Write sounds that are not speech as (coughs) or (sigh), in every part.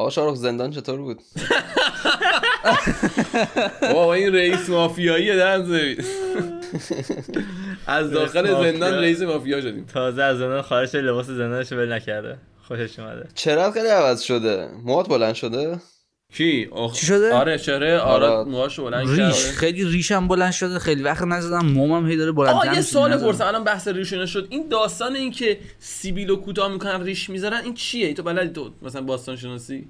آقا شارخ زندان چطور بود؟ (laughs) بابا این رئیس مافیایی دن از داخل زندان رئیس مافیا شدیم. تازه از زندان خارج لباس زندانش ول نکرده. خوشش اومده. چرا خیلی عوض شده. موات بلند شده؟ کی آخ... چی شده؟ آره چرا؟ آره موهاشو بلند ریش کرده. خیلی ریشم بلند شده خیلی وقت نزدم مومم هی داره بلند آقا یه سوال پرسم الان بحث ریش شد. این داستان این که سیبیلو کوتاه می‌کنن ریش می‌ذارن این چیه؟ تو بلدی تو مثلا باستان شناسی؟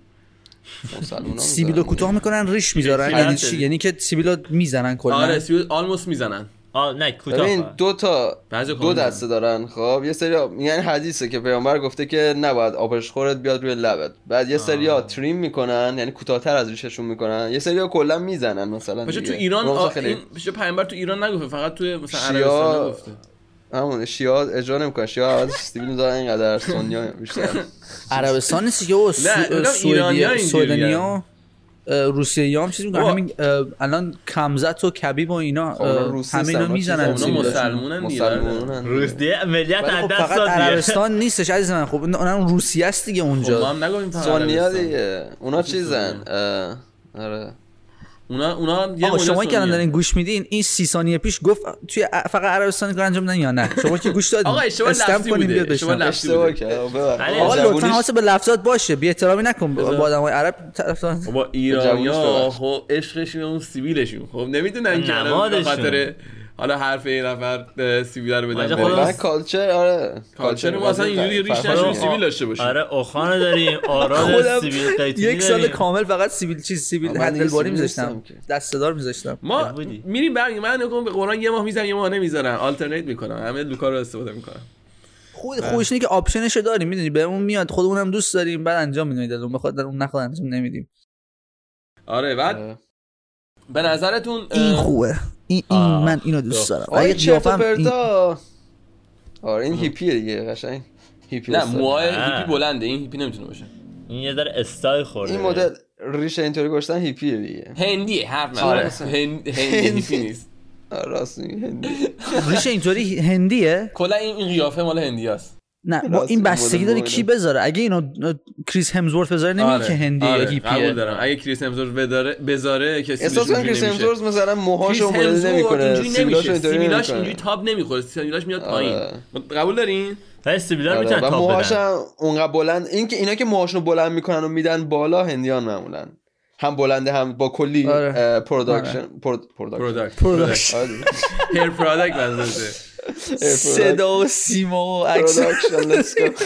سیبیلو. کوتاه می‌کنن ریش می‌ذارن. یعنی. چی؟ یعنی که سیبیلو می‌زنن کلا؟ آره سیبیل آلموس می‌زنن. آه نه کوتاه ببین. دو تا دو دسته دارن خب؟ یه سری یعنی حدیثه که پیامبر گفته که نباید آبش خورت بیاد روی لبت. بعد یه سری تریم می‌کنن یعنی کوتاهتر از ریششون می‌کنن. یه سری کلا می‌زنن مثلا باشه تو دیگه. ایران آ... خیلی این پیامبر تو ایران نگفته فقط تو مثلا شیا- عربستان گفته همون شیعه اجرا نمی‌کنن. شیعه عوض سیبیل می‌ذارن اینقدر سنیا بیشتر. عربستان نیستی که نه، اینا ایرانی‌ها سوئدی اینجوریه. سوئدنیا روسیه هم چیزی بابا. همین الان کمزت و کبیب و اینا اونا هستن، می‌زنن اونا اونا دیگه. مسلمونن روسیه ملیت از خب دست داد. عربستان نیستش عزیز من خب اونم روسیه است دیگه خب ما اونجا هم سنیا. دیگه اونا چیزن آره اونا اونا یه شما که الان. دارین گوش میدین این سی ثانیه پیش گفت توی فقط عربستان کار انجام میدن یا نه شما که گوش دادین آقا اشتباه استمپ لفظی کنیم بوده. اشتباه بشنویم. لفظی اشتباه بوده. کرد ببخش. ولی آقا لطفا حواست به لفظات باشه بی احترامی نکن با آدمای عرب طرفدار بابا جوونش ایرانیا. خب عشقش اون سیبیلشون خب نمی‌دونن که الان. خاطر حالا حرف این نفر سیبیل رو. خودم- واقعا کالچر آره. کالچر ما اصلا اینجوری ریش نشون سیبیل داشته باشیم. آره اوخانو داریم آراد خودم سیبیل قیتونی یک سال. کامل فقط سیبیل چیز سیبیل من هندلباری میذاشتم. دسته‌دار میذاشتم. ما. میریم برگ من نگم به قرآن یه ماه می‌زنم یه ماه نمی‌ذارن آلترنیت می‌کنن همه لوکا رو استفاده می‌کنن خود خوبش اینه که آپشنشو داریم می‌دونی؟ بهمون میاد خودمونم دوست داریم. بعد انجام میدیم. اون بخواد اون نخواد انجام نمیدیم. آره بعد. به نظرتون این خوبه. این, این آه. من اینو دوست دارم. آره قیافم این- پرتا. آره این هیپیه دیگه قشنگ هیپی نه. موهای. هیپی بلنده این هیپی نمی‌تونه باشه. این یه ذره استایل خورده. این مدل ریش اینطوری گشتن هیپیه دیگه. هندیه حرف آره. هندی هیپی نیست. آره، راست میگی هندی. ریش اینطوری هندیه؟ کلا این این قیافه مال هندیاست نه با راست این بستگی داره. کی بذاره؟ اگه اینو Chris Hemsworth بذاره نمیگه که هندی یا آره. قبول هیپیه دارم. اگه Chris Hemsworth بذاره بذاره کسی احساس کنم Chris Hemsworth مثلا موهاشو مدل نمی‌کنه سیبیلاش نمی‌کنه. اینجوری تاب نمی‌خوره سیبیلاش میاد آره. پایین. قبول دارین؟ ولی سیبیلا آره، می‌تونن تاب موهاش بدن. هم اونقدر بلند این که اینا که موهاشونو بلند می‌کنن و میدن بالا هندیان معمولا. هم بلنده هم با کلی. پروداکشن پروداکشن. هیر پروداکت منظورته صدا و سیما و عکس. Go.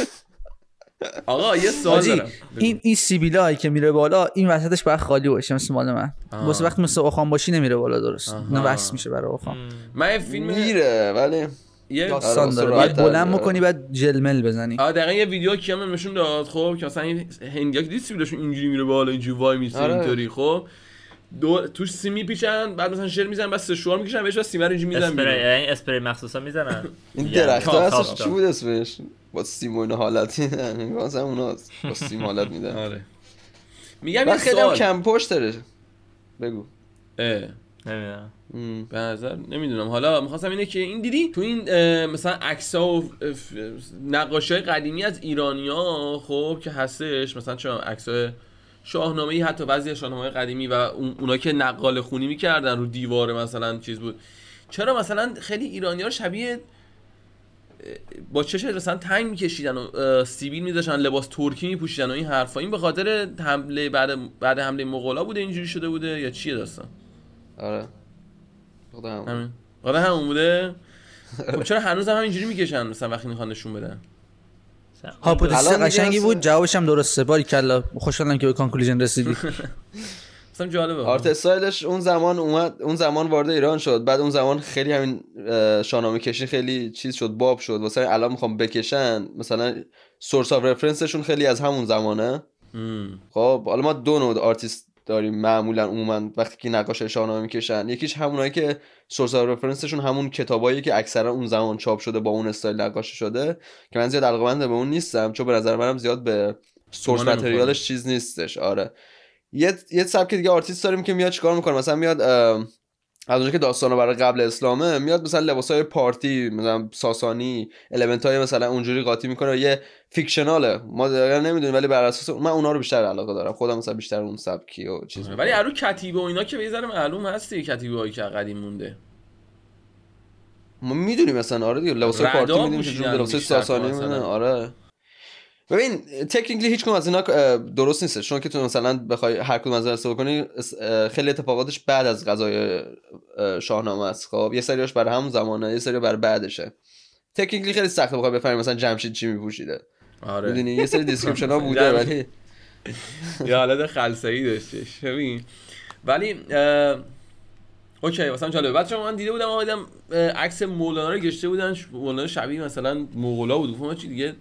(laughs) آقا یه سوال دارم. این این سیبیلایی که میره بالا این وسطش باید خالی باشه مثل مال من. واسه وقت مثل اخوان باشی نمیره بالا درست. نه وصل میشه برای اخوان من فیلم میره ولی یه داستان آره، داره بلند. بکنی بعد جلمل بزنی آه دقیقا یه ویدیو کیام نشون داد خب که مثلا این هندیا که دید سیبیلشون اینجوری میره بالا اینجوری وای میسه آره. اینطوری خب دو توش سیمی میپیچن بعد مثلا شعر می‌زنن بعد سشوار می‌کشن بهش بعد سیمه رو اینجوری می‌زنن اسپری. یعنی اسپری مخصوصا می‌زنن (laughs) این میگن درخت تاپ، چی. بود اسمش با سیم و اینا حالت (laughs) میدن مثلا اوناست با سیم حالت میدن (laughs) آره میگم خیلی هم کم پشت داره بگو اه. نمی‌دونم. به نظر نمی‌دونم. حالا می‌خواستم اینه که این دیدی تو این مثلا عکس ها و نقاشی های قدیمی از ایرانیا خب که هستش مثلا چه عکس شاهنامه ای حتی بعضی شاهنامه قدیمی و اون- اونا که نقال خونی می‌کردن رو دیوار مثلا چیز بود. چرا مثلا خیلی ایرانی ها شبیه با چش مثلا تنگ میکشیدن و سیبیل میذاشتن لباس ترکی میپوشیدن و این حرفا؟ این به خاطر حمله بعد بعد حمله مغولا بوده اینجوری شده بوده یا چیه داستان؟ آره. خدا هم. همین. آره همون بوده. خب چرا هنوز هم همینجوری می‌کشن مثلا وقتی می‌خوان نشون بدن؟ hypothesis قشنگی بود؟ جوابش هم درسته. باریکلا. خوشحالم که به conclusion رسیدی. (laughs) مثلا جالبه. art style ش اون زمان اومد اون زمان وارد ایران شد. بعد اون زمان خیلی همین اه، شاهنامه کشی خیلی چیز شد باب شد. واسه الان می‌خوام بکشن. مثلا source of reference شون خیلی از همون زمانه. خب حالا ما دو نوع آرتیست داریم معمولا عموما وقتی که نقاش شاهنامه می‌کشن. یکیش همونایی که source reference شون همون کتابایی که اکثرا اون زمان چاپ شده با اون استایل نقاشی شده که من زیاد علاقه‌مند به اون نیستم چون به نظر منم زیاد به source. material ش چیز نیستش. آره. یه یه سبک دیگه آرتیست داریم که میاد چیکار می‌کنه؟ مثلا میاد از اونجا که داستانا برای قبل اسلامه میاد مثلا لباسای پارتی مثلا ساسانی element های مثلا اونجوری قاطی می‌کنه و یه فیکشناله ما دقیقا نمی‌دونیم ولی بر اساس من اونا رو بیشتر علاقه دارم. خودم مثلا بیشتر اون سبکی و چیز ولی ارو کتیبه و اینا که به ذره معلوم هستی کتیبه هایی که قدیم مونده. ما می‌دونیم مثلا آره دیگه ردا پارتی می‌دونیم چه بیشتر ساسانی آره. ببین تکنیکلی هیچ کدوم از اینا درست نیست. چون که تو مثلا بخوای هر کدوم از استفاده کنی خیلی اتفاقاتش بعد از غزای اه، شاهنامه است. خب یه سریاش برای همون زمانه یه سری برای بعدشه. technically خیلی سخته بخوای بفهمی مثلا جمشید چی میپوشیده. آره. می‌دونی؟ یه سری description ها (laughs) بوده. ولی (laughs) یه حالت خلسه‌ای داشتش ببین. ولی اوکی مثلا جالبه. بعد شما من دیده بودم آمدم عکس مولانا رو گشته بودن. مولانا شبیه مثلا مغولا بود. گفتم چی دیگه؟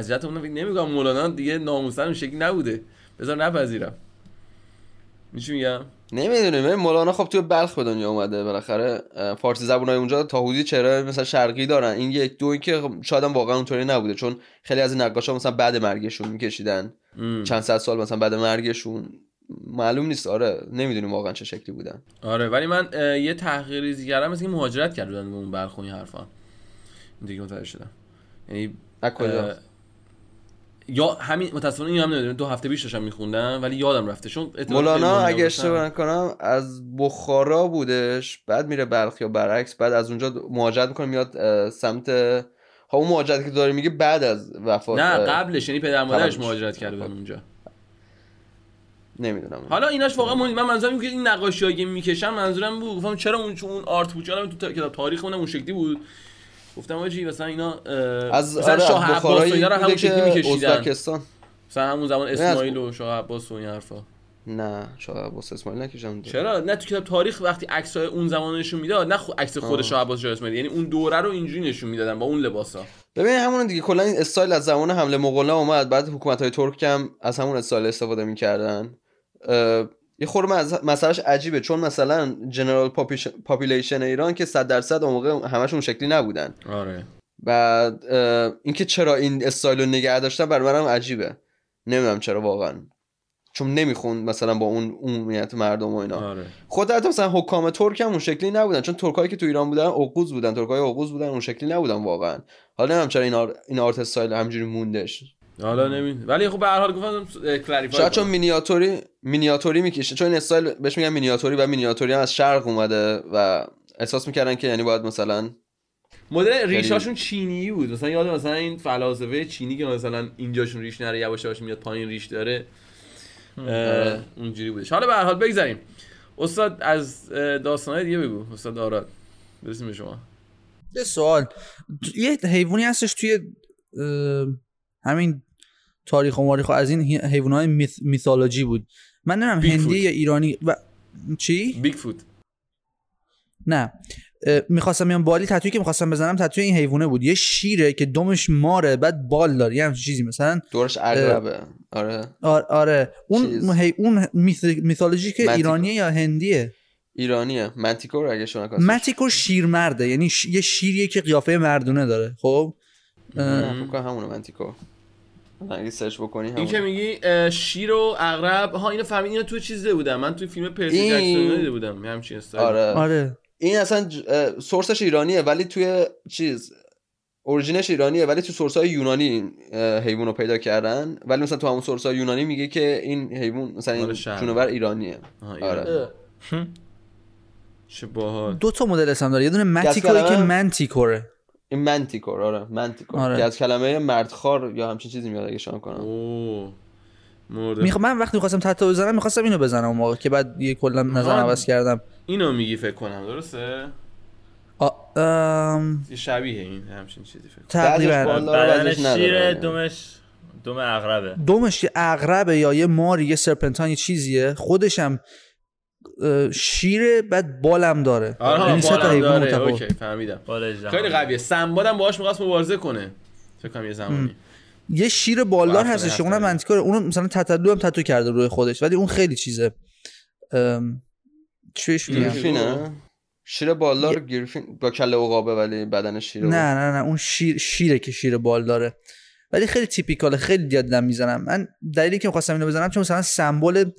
فکر نمیگم مولانا دیگه ناموسن اون شکلی نبوده. بذار نپذیرم. میچی میگم؟ نمی‌دونیم مولانا خب تو بلخ به دنیا اومده. بالاخره فارسی زبونای اونجا تا حدودی چهره مثلا شرقی دارن. این یک دو اینکه خب شاید هم واقعا اونطوری نبوده. چون خیلی از این نقاشا مثلا بعد مرگشون میکشیدن. ام. چند صد سال مثلا بعد مرگشون. معلوم نیست. آره نمی‌دونیم واقعا چه شکلی بودن. آره ولی من یه تحقیقی کردم مثل مهاجرت کرده بودن به اون بلخ و این حرفا. این دیگه متوجه شدم. یعنی از کجا؟ یا همین متاسفانه این هم نمی‌دونم. دو هفته پیش داشتم میخوندم ولی یادم رفته. چون مولانا اگه اشتباه. نکنم از بخارا بودش بعد میره بلخ یا برعکس بعد از اونجا مهاجرت می‌کنه میاد سمت ها اون مهاجرتی که داره میگه بعد از وفات نه قبلش یعنی پدر مادرش. مهاجرت کرده بودن اونجا. نمی‌دونم. حالا ایناش واقعا من منظورم اینه که این نقاشی که می‌کشن منظورم بود. گفتم چرا اون چون اون آرت بود؟ چون تو تا- کتاب تاریخ اون شکلی بود. گفتم آجی مثلا اینا از مثلا آره شاه عباس اینا رو همون شکلی که میکشیدن. ازبکستان مثلا همون زمان اسماعیل و شاه عباس و این حرفا. نه شاه عباس اسماعیل نکشم چرا؟ نه تو کتاب تاریخ وقتی عکس اون زمان نشون می‌داد نه عکس خود. شاه عباس شاه اسماعیل. یعنی اون دوره رو اینجوری نشون می‌دادن با اون لباسا. ببین همون دیگه. کلا این استایل از زمان حمله مغولا اومد. بعد حکومت های ترک هم از همون استایل استفاده می‌کردن. یه خورده مسئلهش عجیبه. چون مثلا general population ایران که 100 درصد اون موقع همشون شکلی نبودن. آره. بعد اینکه چرا این استایل رو نگه داشتن برای منم عجیبه. نمی‌دونم چرا واقعا. چون نمیخون مثلا با اون عمومیت مردم و اینا. آره. خود حتی مثلا حکام ترک هم اون شکلی نبودن. چون ترکایی که تو ایران بودن اوقوز بودن. ترکای اوقوز بودن اون شکلی نبودن واقعا. حالا نمی‌دونم چرا این, آر... این art style همینجوری موندش حالا نمی ولی خب به هر حال گفتم clarify شاید چون مینیاتوری مینیاتوری می‌کشه. چون این استایل بهش میگن مینیاتوری و مینیاتوری هم از شرق اومده و احساس می‌کردن که یعنی باید مثلا مدل ریشاشون چینی بود. مثلا یاد مثلا این فلاسفه چینی که مثلا اینجاشون ریش نره یواش یواش میاد پایین ریش داره. اه، اونجوری بودش. حالا به هر حال بگذریم استاد از داستانهای دیگه بگو. استاد آراد برسیم به شما. یه سوال. یه حیوانی هستش توی همین تاریخ و ماریخ از این حیوان های میث... میثولوژی بود. من نمی‌دونم بیگ هندی فوت. یا ایرانی و چی؟ بیگ فوت نه می‌خواستم بیام بالی تتویی که می‌خواستم بزنم تتوی این حیوانه بود. یه شیره که دمش ماره بعد بال داره. یه همچین چیزی مثلا. دورش عقربه. آره. آره, آره. اون. هی... اون میث... که. ایرانیه یا هندیه؟ ایرانیه. منتیکور اگه شما متیکو شیرمرده. یعنی ش... یه شیریه که قیافه مردونه داره. خب؟ فکر کنم همونه منتیکور اگه search بکنی این که میگی شیر و عقرب. ها اینو فهمید اینو تو چیز دیده بودم. من توی فیلم پرسی این- جکسون دیده بودم. یه همچین استایل آره. آره. این اصلا ج- source ش ایرانیه ولی توی چیز origin ش ایرانیه ولی تو source های یونانی این حیوان رو پیدا کردن. ولی مثلا تو همون source های یونانی میگه که این حیوان مثلا این. جونور ایرانیه. آره. چه باحال. دو تا مدل اسم داره. یه دونه متیکوه کلمه؟ که manticore ه این منتیکور آره منتیکور. آره. که از کلمه مردخار یا همچین چیزی میاد اگه شما کنم. اوه مرده. میخ... من وقتی می‌خواستم تتو بزنم می‌خواستم اینو بزنم اون موقع که بعد یه کلا نظر. عوض کردم. اینو میگی فکر کنم درسته؟ آ... ام... یه شبیه این همچین چیزی فکر تقریبا. بعضش بالا داره، بدن بعضش نداره. شیر دومش دوم عقربه دومش یه عقربه یا یه ماری یه سرپنتان یه چیزیه. خودش هم اه، شیره بعد بالم داره. آره یعنی سه تا بالم حیوان. اوکی فهمیدم. خیلی قویه. سنبادم باهاش می‌خواست مبارزه کنه. فکر کنم یه زمانی. یه شیر بالدار هستش که اونم. منتیکوره اونو مثلا تتلو هم تتو کرده روی خودش ولی اون خیلی چیزه. ام... چیش گریفینه؟ شیر بالدار گریفین با کله عقابه ولی بدن شیر نه نه نه اون شیر شیره که شیر بال داره ولی خیلی تیپیکاله خیلی دیدم می‌زنم. من دلیلی که می‌خواستم اینو بزنم چون مثلا سمبل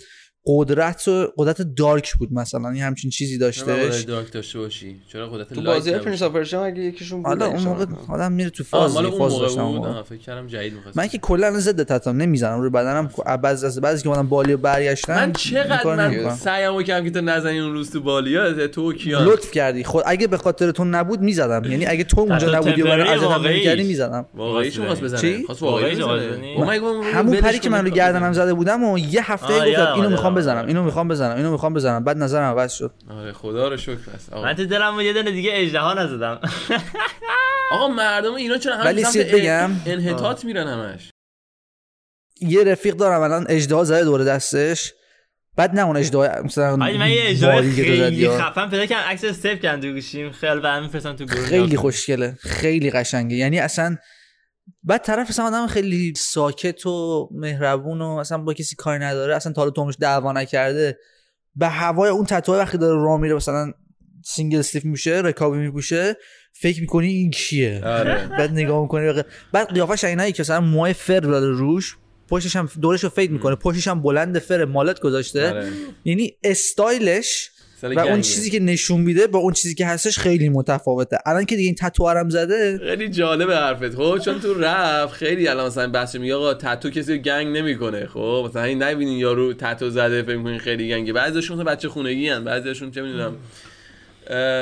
قدرت و قدرت دارک بود مثلا. یه همچین چیزی قدرت دارک داشته باشی؟ چرا قدرت تو بازی؟ پرنس پرشیا اگه یکیشون بود حالا اون موقع آدم میره تو فاز اون فاز موقع داشتم فکر کردم جدید می‌خواست من که کلا ضد تتام نمی‌زنم. روی بدنم بعضی از بعضی که اومدم بالی و برگشتم من این چقدر من. سعیمو کردم که تو نزنی اون روز تو بالیا تو کیان. لطف کردی. خود اگه به خاطر تو نبود می‌زدم. یعنی اگه تو اونجا نبودی و من اذیتم. نمی‌کردی می‌زدم. خواست بزنه. بزنه. چی؟ خواست بزنه. خب من گفتم همون پری که من رو گردنم. زده بودم و یه هفته گفتم اینو آره، می‌خوام. بزنم اینو می‌خوام بزنم اینو می‌خوام بزنم بعد نظرم عوض شد آره خدا رو شکر است آقا. من تو دلم یه دونه دیگه اجدها نزدم (laughs) آقا مردم ایران چرا همش ولی سمت بگم؟ انحطاط میرن همش یه رفیق دارم الان اجدها زده دور دستش بعد نه اون اجدها مثلا من یه زدی خیلی. خفن پیدا کردم عکس استیپ کردم تو گوشیم خیلی برام میفرستم تو گروه خیلی. خوشگله خیلی قشنگه یعنی اصلا بعد طرف اصلا آدم خیلی ساکت و مهربون و اصلا با کسی کاری نداره اصلا تا حالا تومش دعوا نکرده به هوای اون تتوه وقتی داره راه میره مثلا سینگل استیف میشه رکابی میپوشه فکر می‌کنی این کیه؟ آره. بعد نگاه می‌کنی بعد قیافش اینایی که مثلا موهای فر داره روش پشتش هم دورش رو فید می‌کنه پشتش هم بلند فر مالت گذاشته. آره. یعنی استایلش و اون. چیزی که نشون میده با اون چیزی که هستش خیلی متفاوته. الان که دیگه این تتو هم زده خیلی جالبه حرفت. خب چون تو رف خیلی الان مثلا بحث میگه آقا تتو کسی رو گنگ نمی‌کنه. خب مثلا این نبینین یارو تتو زده فکر می‌کنین خیلی گنگه. بعضیشون مثلا بچه خونگی ان بعضیشون چه می‌دونم.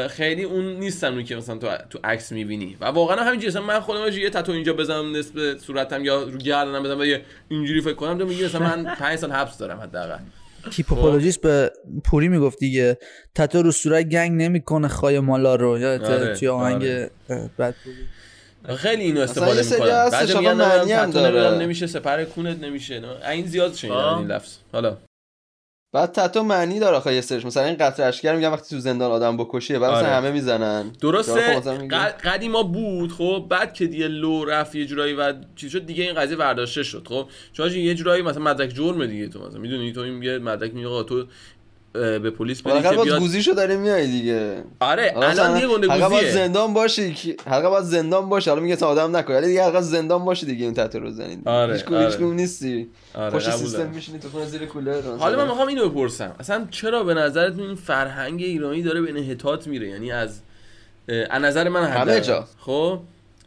خیلی اون نیستن اون که مثلا تو تو عکس می‌بینی. و واقعا همینجوری مثلا من خودم یه تتو اینجا بزنم نصف صورتم یا رو گردنم بزنم و یه اینجوری فکر کنم تو میگی مثلا من (laughs) 5 سال حبس دارم حداقل. هیپوپولوژیست به پوری می‌گفت دیگه تتو رو صورت گنگ نمی‌کنه خای مالا رو یادت آره، توی آهنگ آره. اه، بعد خیلی اینو استفاده می‌کنن آقا میگن معنی هم داره. نمیشه سپر کونت نمیشه. این زیاد شنیدم آه. این لفظ حالا بعد تتو معنی داره آخه یه سرش. مثلا این قطر اشکر میگن وقتی تو زندان آدم بکشیه بعد مثلا آره. همه می‌زنن. درسته. مثلا قدیما بود خب. بعد که دیگه لو رفت یه جورایی و چیز شد دیگه این قضیه برداشته شد خب. چون یه جورایی مثلا مدرک جرمه دیگه تو مثلا می‌دونی؟ تو این یه مدرک میگه تو به پلیس بدی که بیاد. گوزیشو داره میای دیگه. آره الان دیگه گنده باید گوزیه. زندان باشی حلقه باید زندان باشه حالا میگه تا آدم نکنه ولی دیگه حلقه زندان باشه دیگه این تتو رو زنید آره، هیچ آره. هیچ نیستی. آره پشت سیستم. میشینی تو خونه زیر کولر حالا من می‌خوام اینو بپرسم. اصلا چرا به نظرت این فرهنگ ایرانی داره به انحطاط میره؟ یعنی از از نظر من همه. جا. خب؟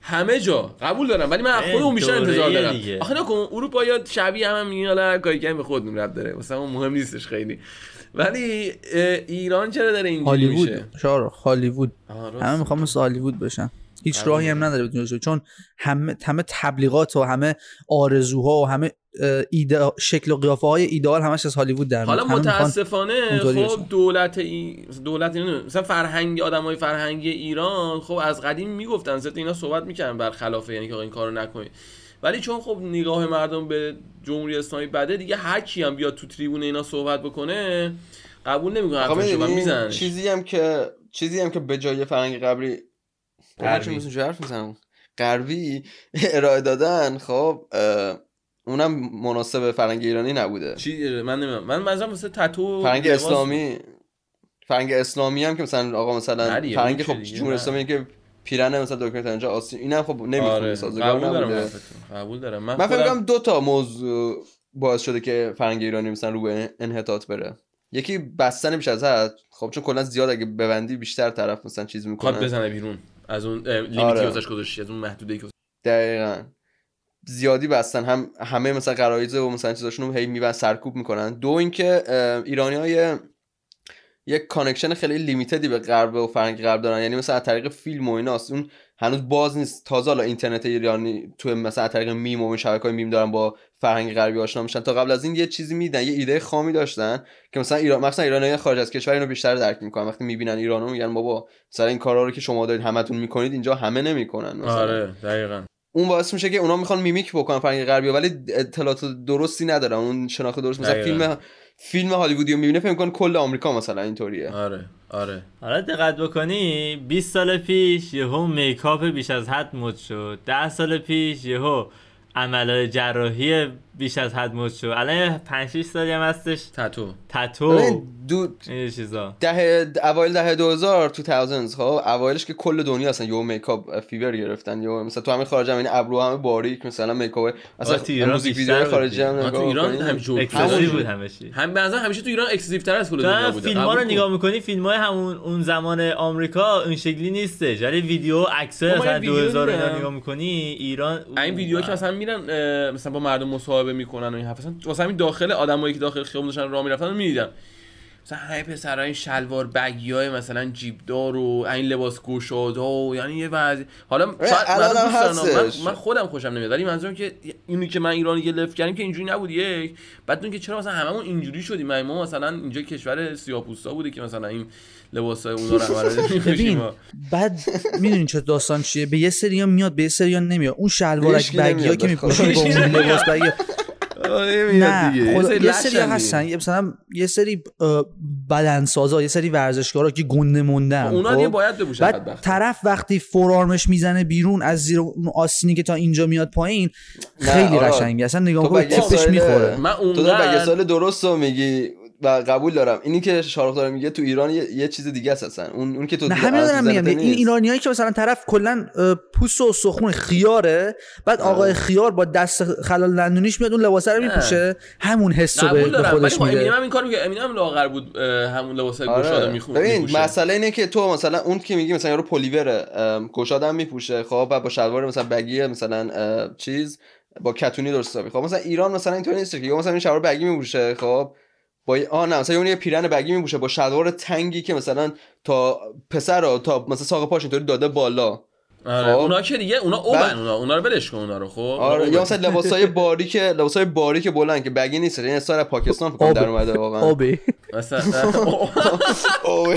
همه جا. قبول دارم ولی من از اه، خود اون بیشتر انتظار دارم. آخه نکن اروپا یا شبیه هم, میگن حالا هر کاری کنی به خود رب داره. مثلا اون مهم نیستش خیلی. ولی ایران چرا داره اینجوری میشه؟ هالیوود. شارخ هالیوود. همه می‌خوام مثل هالیوود بشن. هیچ. راهی هم نداره بتونه بشه چون همه همه تبلیغات و همه آرزوها و همه ایده شکل و قیافه های ایدئال همش از هالیوود در حالا متاسفانه خب. دولت ای... دولت اینو مثلا فرهنگ آدمای فرهنگی ایران خب از قدیم می‌گفتن ضد اینا صحبت می‌کردن برخلاف یعنی که آقا این کارو نکنید. ولی چون خب نگاه مردم به جمهوری اسلامی بده دیگه هر کی هم بیاد تو تریبون اینا صحبت بکنه قبول نمی‌کنه. می‌زنن چیزی هم که چیزی هم که به جای فرنگ قبری غربی. چه حرف می‌زنم غربی ارائه دادن خب اونم مناسب فرهنگ ایرانی نبوده. چی؟ من نمی‌دونم. من مثلا واسه تتو فرهنگ اسلامی. فرهنگ اسلامی هم که مثلا آقا مثلا فرهنگ خب جمهوری. اسلامی که پیرن مثلا دکتر اینجا آسیا اینم خب نمی‌خونه آره. سازگار قبول دارم نبوده حرفتون. قبول دارم. من, من فکر می‌کنم دو تا موضوع باعث شده که فرهنگ ایرانی مثلا رو به انحطاط بره. یکی بستن بیش از حد. خب چون کلا زیاد اگه ببندی بیشتر طرف مثلا چیز می‌کنه. بزنه بیرون. از اون limit ی آره. واسش گذاشتی از اون محدوده که دقیقا. زیادی بستن. هم همه مثلا غرایز و مثلا چیزاشون رو هی میبندن سرکوب می‌کنن. دو اینکه ایرانی های یک connection خیلی limited ی به غرب و فرهنگ غرب دارن. یعنی مثلا از طریق فیلم و ایناست. اون هنوز باز نیست. تازه حالا اینترنت ایرانی تو مثلا طریق میم و شبکه های میم دارن با فرهنگ غربی آشنا میشن. تا قبل از این یه چیزی میدیدن یه ایده خامی داشتن که مثلا ایران مثلا ایرانی خارج از کشور اینو بیشتر درک می‌کنن. وقتی می‌بینن ایرانو میگن بابا مثلا این کارا رو که شما دارید همتون می‌کنید اینجا همه نمی‌کنن. مثلا. آره دقیقاً. اون باعث میشه که اونا می‌خوان mimic بکنن فرهنگ غربی ولی اطلاعات درستی ندارن. اون شناخت درست مثلا دقیقاً. فیلم فیلم هالیوودی رو می‌بینه فکر می‌کنه کل آمریکا مثلا اینطوریه. آره آره. حالا دقت بکنی 20 سال پیش یهو makeup بیش از حد مد شد. 10 سال پیش یهو عملای جراحی بیش از حد مد شد الان 5 6 سالی هم هستش. تتو تتو دو این چیزا. ده اوایل دهه 2000 2000 خب اوایلش که کل دنیا اصلا یهو makeup fever گرفتن یا مثلا تو همین خارج هم این ابرو همه باریک مثلا makeup اصلا تو موزیک بیشتر ویدیو خارجی هم بود. تو ایران. همین اکسسیو بود. چی هم به نظر همیشه تو ایران اکسکلوزیو تر از کل تو دنیا هم بوده. فیلم ها رو. نگاه می‌کنی فیلم های همون اون زمان آمریکا اون شکلی نیستش. ولی ویدیو عکسای بابا، مثلا من ویدیو 2000 اینا. نگاه می‌کنی ایران این ویدیوها که مثلا میرن مثلا با مردم مصاحبه می‌کنن و این حرف مثلا واسه همین داخل آدمایی که داخل خیابون داشتن راه می‌رفتن رو می‌دیدم. مثلا همه پسرای این شلوار baggy های مثلا جیبدار و این لباس گشادا و یعنی یه وضعی حالا. من, من خودم خوشم نمیاد. ولی منظورم که اینی که من ایران گرفت کردیم که اینجوری نبود یک. بعد که چرا مثلا هممون اینجوری شدیم؟ ما مثلا اینجا کشور سیاه‌پوستا بوده که مثلا این لباسای اونا رو (laughs) ببین بعد می‌دونین چه داستان چیه به یه سری میاد به یه سری نمیاد اون شلوارک هیچکی بگی ها نمیاد که. میپوشن با اون لباس بگی نه خدا یه سری هستن هستن یه مثلا یه سری بدنسازا یه سری ورزشکارا که گنده موندن اونا خب؟ دیگه باید بپوشن بعد. طرف وقتی فرارمش می‌زنه بیرون از زیر اون آستینی که تا اینجا میاد پایین خیلی. قشنگه اصلا نگاه تو تیپش سایل- می‌خوره من تو بگه اونقدر سال درست رو میگی و قبول دارم. اینی که شارخ داره میگه تو ایران یه, یه چیز دیگه است اصلا. اون اون که تو نه همین دارم میگم. این نیست. ایرانیایی که مثلا طرف کلا پوست و سخون خیاره بعد آقای خیار با دست خلال دندونیش میاد اون لباسه رو میپوشه. همون حس رو به خودش امینم میده. هم این کارو میگه امینم لاغر بود همون گشاده آره. می‌خواد ببین مسئله اینه که تو مثلا اون که میگی مثلا یارو پلیوره ام، گشادم میپوشه خب و با شلوار مثلا بگی مثلا چیز با کتونی درست خب مثلا ایران مثلا اینطوری نیست که یا مثلا این شلوار بگی میپوشه خب با آ نه مثلا اون یه پیرن بگی میپوشه با شلوار تنگی که مثلا تا پسر رو تا مثلا ساق پاش اینطوری داده بالا آره خب. اونا که دیگه اونا اومن بعد- اونا اونا رو ولش کن اونا رو خب آره یا. مثلا لباسای (laughs) باریک لباسای باریک بلند که بگی نیست این استار از پاکستان فکر. در اومده واقعا آبه مثلا اوه. اوه.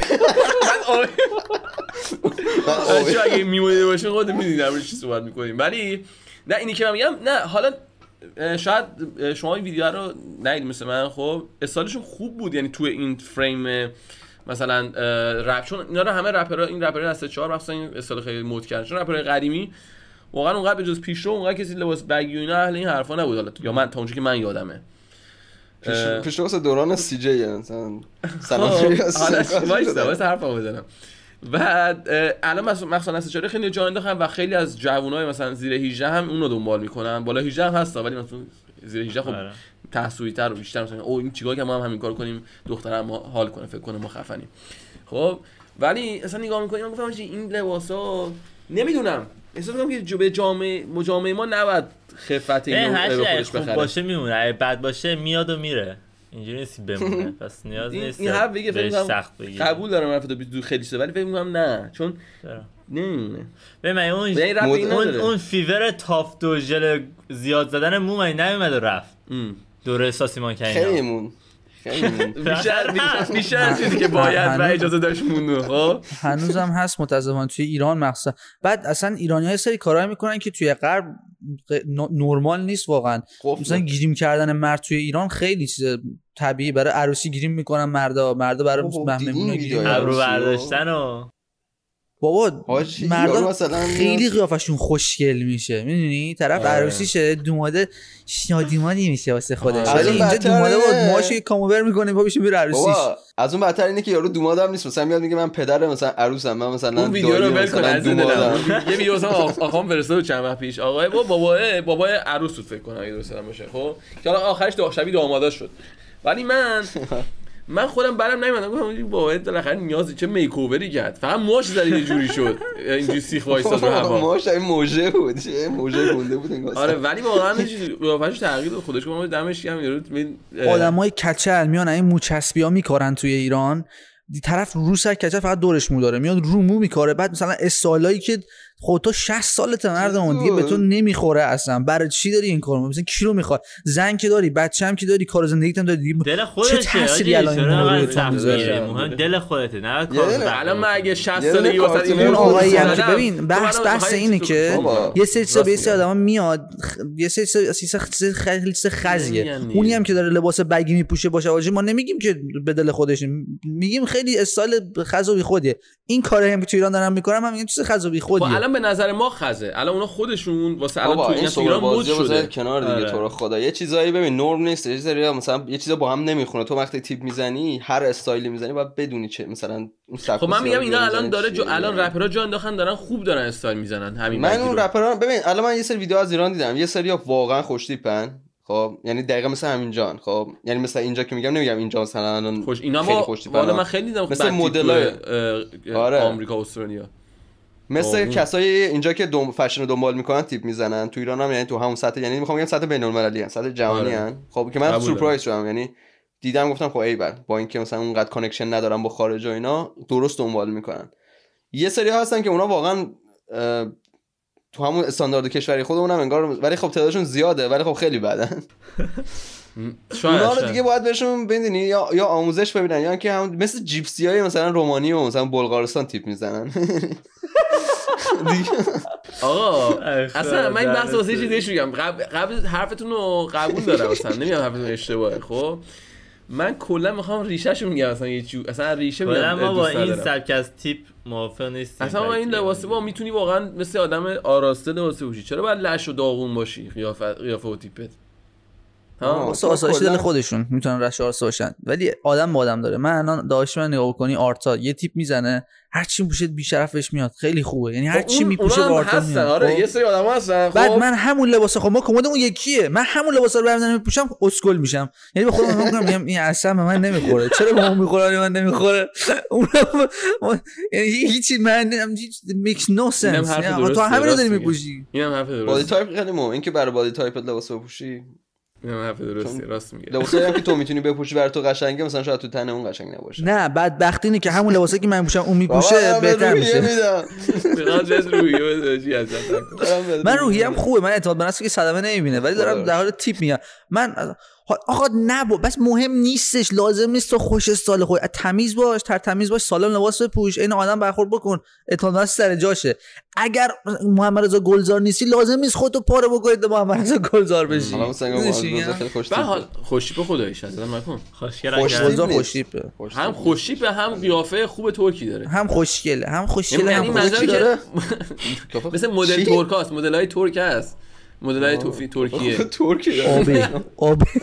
چون اگه میمونید باشه خود می‌دونم روش چی صحبت می‌کنیم ولی نه اینی که من میگم نه حالا شاید شما این ویدیو رو ندید مثل من خب؟ استایلشون خوب بود یعنی تو این فریم مثلا رپ چون اینا رو همه رپرها این رپرها دسته چهار مخصوصا این استایل خیلی مود کردن. چون رپرهای قدیمی واقعا اونقدر به جز پیشرو اونقدر کسی لباس بگی و اینا اهل این حرفا نبود. حالا یا من تا اونجا که من یادمه. پیش اه. پیش دوران سی جی مثلا (laughs) خب، سلام. حالا وایسا وایسا حرفمو بزنم. بعد اه، الان مخصوصا مخصوصا نسل چهاره خیلی جا انداختن و خیلی از جوانای مثلا زیر 18 هم اونو دنبال می‌کنن. بالا 18 هم هستا ولی مثلا زیر 18 خب آره. تحصیلی تر و بیشتر مثلا او این چیکار که ما هم همین کار کنیم دخترم ما حال کنه فکر کنه ما خفنیم. خب ولی اصلا نگاه می‌کنیم من گفتم این لباسا نمی‌دونم. احساس می‌کنم که به جامعه مجامعه ما نباید خفت این اینو خودش خوب بخره. باشه میمونه. بد باشه میاد و میره. اینجوری نیست بمونه (laughs) پس نیاز نیست این حرف بگه بهش سخت بگیری قبول دارم حرف تو خیلی چیزه ولی فکر می‌کنم نه چون؟ نمیمونه اون به رب مد- این اون, اون فیور تافت و ژل زیاد زدن مو من نمیمد و رفت. دوره ساسیمان مون خیلی مون. (laughs) بیشتر (laughs) بیشتر- از چیزی که باید و اجازه داشت مونده خب؟ هنوزم هست متاسفانه توی ایران مخصوصا. بعد اصلا ایرانی های سری کارهایی می‌کنن که توی غرب نرمال نیست واقعا. خب مثلا گیریم کردن مرد توی ایران خیلی چیز طبیعی. برای عروسی گیریم می‌کنن مردا. مردا برای مهمونی ویدیو گیریم. رو؟ ابرو. برداشتن و بابا مردا مثلا خیلی قیافشون خوشگل میشه. می‌دونی؟ طرف آره. عروسیشه دوماده شادیمانی میشه واسه خودش. ولی از اون اینجا دوماده اینه. ماشو یه کاموور می‌کنه پا میشه میره عروسیش. بابا از اون بدتر اینه که یارو دومادم نیست. مثلا میاد میگه من پدر مثلا عروسم من مثلا اون ویدیو رو ول کن از. یه ویدیو مثلا آق- آقام فرستاد چند وقت پیش. آقای با بابای بابای عروس بود فکر کنم اگه درست باشه. خب؟ که حالا آخرش دا شبیه دامادا شد. ولی من (laughs) من خودم برم نمی‌دونم گفتم این بابا بالاخره نیازی چه میکووری کرد؟ فقط موش زدی یه جوری شد. اینجوری سیخ وایساد رو هوا. (laughs) ماش این موجه بود. چه موجه گنده بود انگار آره ولی واقعا یه چیزی قیافش تغییر داد. خودش گفتم دمش گرم. یارو آدمای کچل میان این موچسبی ها میکارن توی ایران. دی طرف رو سر کچل فقط دورش مو داره. میاد رو مو میکاره. بعد مثلا استایلایی که خود تو 60 سالت مردم دیگه به تو نمی‌خوره اصلا. برای چی داری این کارو؟ مثلا کی رو می‌خواد؟ زن که داری بچه هم که داری کار زندگیت هم داری. دیگه دل خودته تأثیری حاجی، الان؟ مهم دل خودته نه کار بقیه الان من اگه 60 یه سالگی دونه واسه این آقایی هم که ببین بحث بحث اینه که. یه سری چیزا به سری میگم. آدم میاد یه سری چیزا چیز چیز خیلی خزیه. اونی هم که داره لباس بگی میپوشه باشه واجه ما نمیگیم که به دل خودش میگیم خیلی استایل خز و بی خودیه. این کاری هم که تو ایران دارن می‌کنن من میگم چیز خز و بی خب خودیه. الان به نظر ما خزه الان اونا خودشون واسه الان تو این ایران بذار شده کنار دیگه آره. تو رو خدا یه چیزایی ببین نرم نیست یه چیزایی مثلا یه چیزا با هم نمی‌خونه تو وقتی تیپ می‌زنی هر استایلی می‌زنی باید بدونی چه مثلا اون سبک خب من میگم اینا الان داره جو. الان رپرها جا انداختن دارن خوب دارن استایل می‌زنن همین من اون. رپران ببین الان من یه سری ویدیو از ایران دیدم یه سری واقعا خوش تیپن خب یعنی دقیقا مثل همین جان خب یعنی مثل اینجا که میگم نمیگم اینجا مثلا الان خوش اینا خیلی ما خوش والا ها. من خیلی دیدم مثل آره. آمریکا استرالیا مثل آه. کسایی اینجا که دم... فشن رو دنبال می‌کنن تیپ می‌زنن تو ایران هم یعنی تو همون سطح یعنی می‌خوام بگم سطح بین‌المللی ان سطح جهانی آره. ان خب که من surprise شدم یعنی دیدم گفتم خب ای بر با اینکه مثلا اونقدر connection ندارم با خارج و اینا درست دنبال می‌کنن یه سری ها هستن که اونا واقعا تو همون استاندارد کشوری خودمون هم انگار ولی خب تعدادشون زیاده ولی خب خیلی بدن (laughs) اونا رو. دیگه باید بهشون ببینی یا یا آموزش ببینن یا اینکه هم مثل gypsy های مثلا رومانی و مثلا بلغارستان تیپ می‌زنن (laughs) آقا اصلا من این بحث واسه. چیزی میگم. قبل قبل حرفتون رو قبول دارم اصلا. نمیگم حرفتون اشتباهه خب؟ من کلا می‌خوام ریشه شو میگم. اصلا یه جو اصلا ریشه میگم ما با این. سبک از تیپ موافق نیستیم. اصلا ما این لباسه با می‌تونی واقعا مثل آدم آراسته لباسه پوشی. چرا باید لش و داغون باشی؟ قیافه قیافه و تیپت. ها. واسه آسایش دل خودشون می‌تونن رش آرسته باشن. ولی آدم با آدم داره. من الان داشت من نگاه کنی آرتا یه تیپ می‌زنه هر چی پوشید بیشرف بهش میاد. خیلی خوبه. یعنی هر خب چی میپوشه با آرتا هستن. میاد. آره خب؟ یه سری آدم هستن. بعد خب من همون لباس خب ما کمدمون یکیه. من همون لباس رو برمیدارم میپوشم اسکل میشم. یعنی به خودم میگم میگم این اصلا به من نمی‌خوره. چرا به اون می‌خوره من نمی‌خوره؟ یعنی هیچی من هیچ makes no sense تو همین رو داری. میپوشی. اینم حرف body درسته تایپ خیلی مهم این که برای body type ت لباس بپوشی حرف درسته چون- راست میگه. لباسایی هم که تو می‌تونی بپوشی برای تو قشنگه مثلا شاید تو تن اون قشنگ نباشه. نه بدبختی اینه که همون لباسی که من میپوشم اون میپوشه بهتر روحیه میشه. روحیه من. روحیم خوبه من اعتماد به نفسی که صدمه نمی‌بینه ولی دارم در حال تیپ میگم. من آقا نبا بس مهم نیستش لازم نیست تو خوش سال خود تمیز باش تر تمیز باش سالم لباس بپوش این آدم برخورد بکن اعتماد سر جاشه اگر محمد رضا گلزار نیستی لازم نیست خودتو پاره بکنید به محمد رضا گلزار بشی حالا مثلا می‌دونی چی محمد رضا میگم؟ خیلی خوش به تیپه. حال خوشی به خداییش از نکن خوشگل خوش اگر- گلزار نیست. خوشتیپه خوش هم تیپه. خوشی به هم قیافه خوب ترکی داره هم خوشگله هم خوشگله یعنی هم منظورم خوشگله؟ (laughs) مثل مدل؟ ترکاست مدل های ترک هست مدل های توفی ترکیه. ترکی داره. آبی. آبی. (laughs)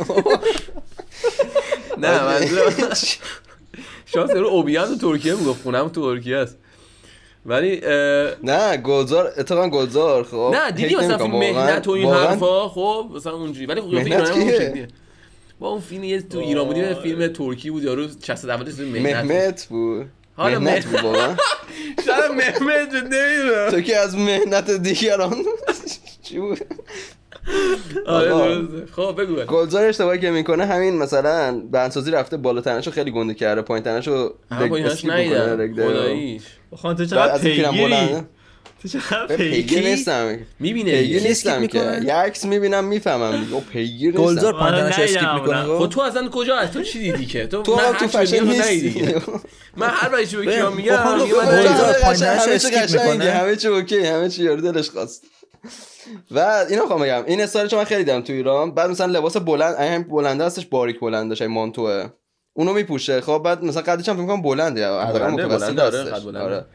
نه منظورم شانس رو اوبیان تو ترکیه می‌گفت خونم تو ترکیه است. ولی نه گلزار اتفاقا گلزار خب. نه دیدی مثلا. فیلم مهنت و این حرفا؟ خب مثلا اونجوری. ولی خب مهنت اون با اون فیلم یه تو ایران بودیم یه فیلم ترکی بود یارو 60 70 اسم مهنت بود. مهمت بود. حالا مهنت مه- بود واقعا. (laughs) شاید مهمت نمی‌دونم. تو که از مهنت دیگران چی بود؟ آره. خب بگو گلزار اشتباهی که می‌کنه همین مثلا بندسازی رفته بالا تنشو خیلی گنده کرده پایین تنشو خداییش. خانم تو چقدر از پیگیری؟ تو چقدر پیگیر پیگیری نیستم. می‌بینه پیگیر. نیستم که. می‌کنه؟ یه عکس می‌بینم می‌فهمم او پیگیر گلزار نیستم. پایین آره، تنش اسکیپ می‌کنه. خب تو اصلا کجا هست تو چی دیدی که؟ تو تو تو فشن نیستی. (laughs) من هر وقتی چی خب میگم میگه من گلزار پایین اسکیپ می‌کنه. همه چی اوکی همه چی یارو دلش خواست. (laughs) و اینو خواهم بگم. این استایل چون من خیلی دیدم تو ایران. بعد مثلا لباس بلند این بلنده هستش باریک بلندش این مانتوه. اونو میپوشه. خب بعد مثلا قدش هم فکر کنم بلنده حداقل بلنده، متوسط بلنده، آره، بلنده. آره.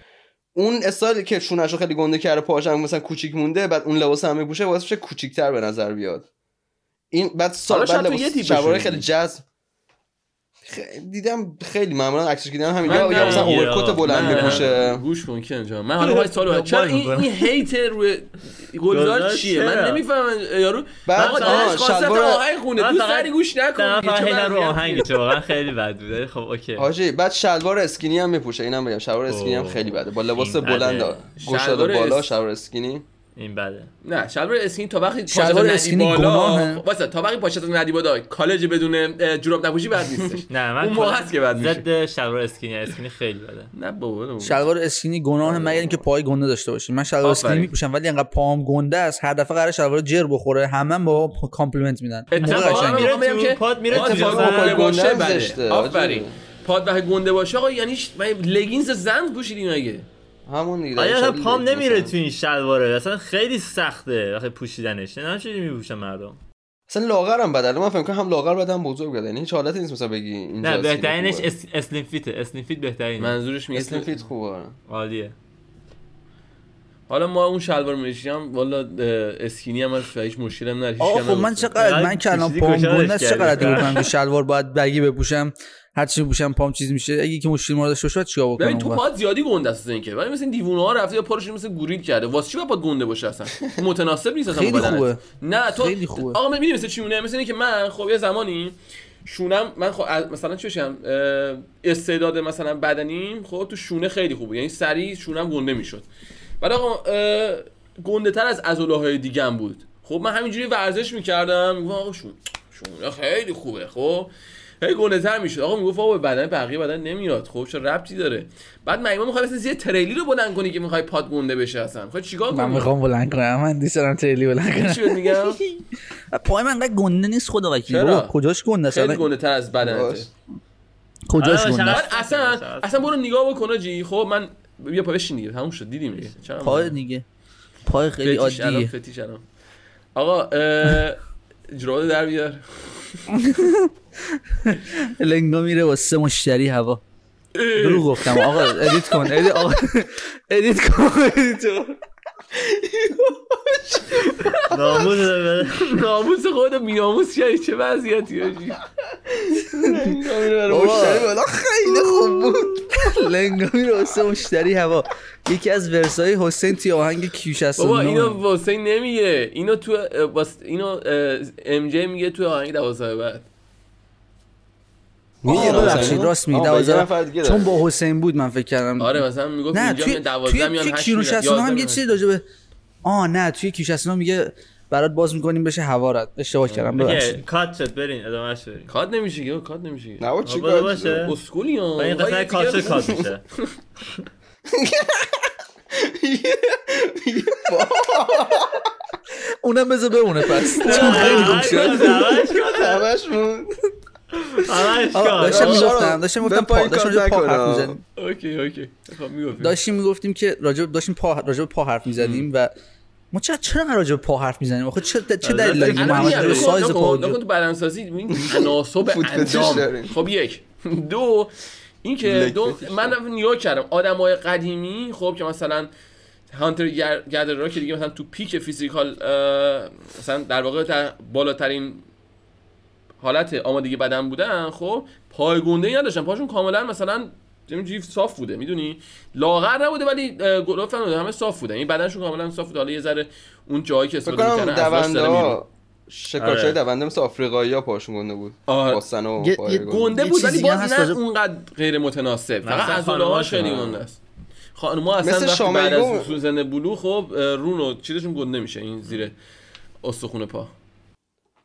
اون استایل که شونشو خیلی گنده کرده پاهاش هم مثلا کوچیک مونده بعد اون لباس هم میپوشه واسه میشه کوچیک‌تر به نظر بیاد؟ این بعد سال بعد لباس رو خیلی. جذب دیدم خیلی معمولا عکسش که دیدم همین من یا مثلا نه، اوورکوت بلند میپوشه. گوش کن که اینجا من حالا وای سوال چرا این. این هیت روی گلزار چیه؟ من؟ نمی‌فهمم یارو. بعد شلوار- آهنگ خونه. من دوست داری گوش نکن. چه هیدر رو وضعیتیه؟ آهنگی واقعا خیلی بد بوده. خب اوکی. حاجی بعد شلوار skinny هم میپوشه. اینم بگم. شلوار skinny هم. خیلی بده. با لباس. بلند شلوار بالا شلوار اسکینی. این بده نه شلوار skinny تا وقتی شلوار skinny بالا. خب، واسه تا وقتی پاشو ندی بالا کالج بدون جوراب نپوشی بد نیستش (laughs) نه من اون موقع هست که بد میشه ضد شلوار skinny skinny خیلی بده نه بابا. شلوار skinny گناه مگر اینکه پای گنده داشته باشی من شلوار skinny. میپوشم ولی انقدر پام گنده است هر دفعه قرار شلوار جر بخوره همه با compliment میدن اتفاقا میره میگم تو که پات میره. گنده باشه. زشته، آفرین. پات وقتی گنده باشه آقا یعنی leggings زن پوشیدی مگه همون دیگه آیا پام نمیره. تو این شلواره؟ اصلا خیلی سخته. وقتی پوشیدنش. نه چجوری میپوشن مردم؟ اصلا لاغرم الان من فکر کنم هم لاغر بده هم بزرگ بده یعنی هیچ حالتی نیست مثلا بگی اینجا نه بهترینش. اس- slim fit ه slim fit بهترینه. منظورش میگه slim fit خوبه عالیه. حالا ما اون شلوار مشکی هم والا اسکینی هم هست هیچ مشکلی هم نداره. خب من. چقدر من که الان پام. چقدر بکنم که شلوار باید بگی بپوشم؟ هر چی بپوشم پام چیز میشه. اگه که مشکل مورد شد چیکار بکنم ببین تو؟ پات زیادی گنده است این که ولی مثل این دیوونه ها رفته یا پارشون مثل گوریل کرده. واسه چی باید گنده باشه اصلا؟ (laughs) متناسب نیست اصلا خیلی. خوبه. نه تو خیلی خوبه. آقا می‌دونی مثل چی مونه؟ مثل اینه که من خب یه زمانی شونم من خب مثلا چی بشم استعداد مثلا بدنیم خب تو شونه خیلی خوبه. یعنی سریع شونم گنده می‌شد. بعد آقا گنده تر از عضله های دیگم بود. خب من همینجوری ورزش می‌کردم. آقا شون شونه خیلی خوبه خب. هی گنده تر می‌شد. آقا می‌گفت آقا به بدن بقیه بدن نمیاد. خب چه ربطی داره؟ بعد مگه می‌خوای مثلا یه تریلی رو بلند کنی که می‌خوای پات گنده بشه اصلا. می‌خوای چیکار من کنی؟ می‌خوام بلند کنم. من دوست دارم تریلی بلند کنم. چی میگم؟ (laughs) پای من انقدر گنده نیست خدا وکیل؟ بابا، کجاش گنده است؟ خیلی؟ گنده تر از بدنته. کجاش آره، گنده اصلا اصلا برو نگاه بکن جی خب من بیا پا بشین دیگه. تموم شد. دیدیم دیگه. چرا پای دیگه. پای خیلی عادیه. فتیش الان. آقا اه، جرات در بیار. (laughs) لنگا میره واسه مشتری هوا. دروغ گفتم. آقا ادیت کن ادیت آقا (laughs) ادیت کن. ناموز. ناموس خود بیناموس کردی چه وضعیتی آجی؟ بابا. مشتری بالا خیلی خوب بود. لنگا میره واسه مشتری هوا. یکی از ورسای حسین توی آهنگ کیو بابا 69 اینو واسه نمیگه. اینو تو اینو ام جی میگه تو آهنگ دوازده بعد. آه، میگه ببخشید؟ راست نفر دیگه چون داره. با حسین بود من فکر کردم. آره مثلا می‌گفت نه اینجا توی میان دوازده توی میان توی هشت کیو میان 69 هم یه. چیزی راجع به آه نه توی 69 میگه برات باز می‌کنیم بشه هوارت اشتباه کردم ببخشید. cut شد برین ادامهش برین cut نمیشه که cut نمیشه نه چی کار باشه. اسکلی ها. این قسمت cut شد cut میشه. (laughs) (laughs) اونم بذار بمونه پس. چون خیلی خوب شد. همش cut داشتم می‌گفتم داشتم می‌گفتم پا داشتم راجع پا. حرف می‌زدیم. okay okay. خب داشتیم می‌گفتیم که راجع داشتیم پا راجع به پا حرف می‌زدیم و ما چرا چرا راجع به پا حرف می‌زنیم؟ آخه چه چه آره، دلیل داره الان محمد نکن، سایز پا تو بدنسازی این (laughs) تناسب اندام. داریم. خب یک. دو این که لگ دو من نگاه کردم آدمای قدیمی خب که مثلا هانتر گدررا که دیگه مثلا تو پیک فیزیکال مثلا در واقع در بالاترین حالت آمادگی بدن بودن خب پای گنده ای نداشتن پاشون کاملا مثلا جیف صاف بوده می‌دونی لاغر نبوده ولی گلوف هم همه صاف بودن این بدنشون کاملا صاف بوده حالا یه ذره اون جایی که استفاده می‌کردن از دونده داره. ها شکارچای آره. دونده مثل آفریقایی ها پاشون گنده بود آره. باستن و یه- گنده. بود ولی باز هست نه اونقدر غیر متناسب فقط از خانم‌هاشون، خیلی. گنده است خانم‌ها اصلا وقتی بعد. از سوزن بلو خب اه، رون و چیزشون گنده میشه این زیر استخون پا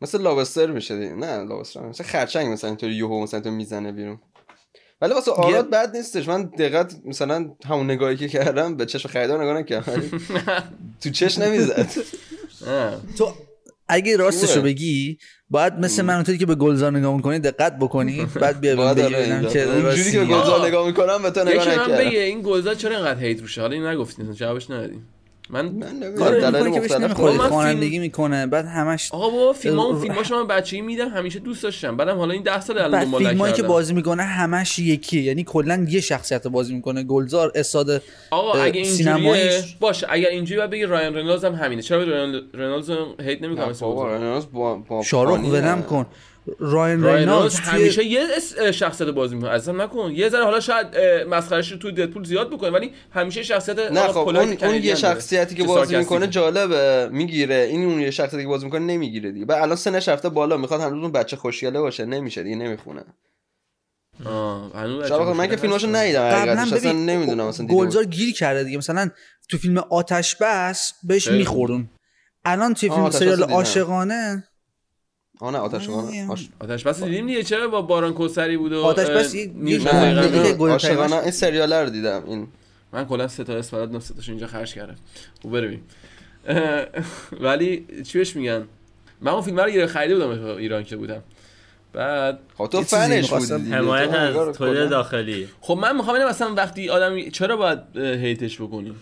مثل لابستر میشه دیگه نه لابستر. مثل خرچنگ مثلا اینطوری یهو مثلا تو می‌زنه بیرون ولی واسه آراد بد نیستش من دقت مثلا همون نگاهی که کردم به چشم خریدار نگاه نکردم (laughs) تو چش نمی‌زد. تو اگه راستشو. بگی باید مثل من اونطوری که به گلزار نگاه می‌کنی دقت بکنی (laughs) بعد بیا آره ببینم. که اونجوری که به. گلزار نگاه می‌کنم به تو نگاه یکی من نکردم بگه این گلزار چرا اینقدر هیت روشه حالا این نگفتین جوابش ندادین من من می‌کنه که بهش مختلف نمی‌خوره من فیلم- خوانندگی می‌کنه بعد همش آقا بابا فیلم اون اه، فیلماشو من بچگی میدم همیشه دوست داشتم. بعدم حالا این 10 سال الان بعد دنبال فیلمایی که. بازی می‌کنه همش یکیه. یعنی کلا یه شخصیت رو بازی می‌کنه. گلزار اساد آقا اگه سینماییش- باشه اگر اینجوری باید بگی رایان رنالز هم همینه. چرا رایان رنالز رو هیت نمی‌کنم؟ نه بابا رنالز با با شارخ فانی ولم. کن. راین رینالدز توی همیشه یه اس- شخصیت بازی می‌کنه. اصلا نکن. یه ذره حالا شاید مسخرهش رو توی ددپول زیاد بکنه ولی همیشه شخصیت نه خب اون, اون یه. شخصیتی که بازی می‌کنه. جالبه می‌گیره. این اون یه شخصیتی که بازی می‌کنه نمی‌گیره دیگه. بعد الان سنش رفته بالا می‌خواد هنوز اون بچه خوشگله باشه. نمیشه دیگه نمی‌خونه. آه، شاید من که فیلماشو. ندیدم حقیقتش. اصلا نمی‌دونم اصلا گلزار گیر کرده دیگه. مثلا تو فیلم آتش بس بهش خیلی میخورون. الان توی آه، فیلم سریال. عاشقانه آه نه آتش آه. خانه آش... آتش بس دیدیم دیگه چرا با باران کوسری بود و آتش بس عاشقانه این سریال رو دیدم این. من کلا سه تا اسم بلد سه اینجا خرج کردم. خب بریم ولی چی بهش میگن؟ من اون فیلم رو خریده بودم ایران که بودم. بعد خب تو فنش. بودی. حمایت از تولید داخلی. خب من می‌خوام ببینم مثلا وقتی آدم چرا باید هیتش بکنی؟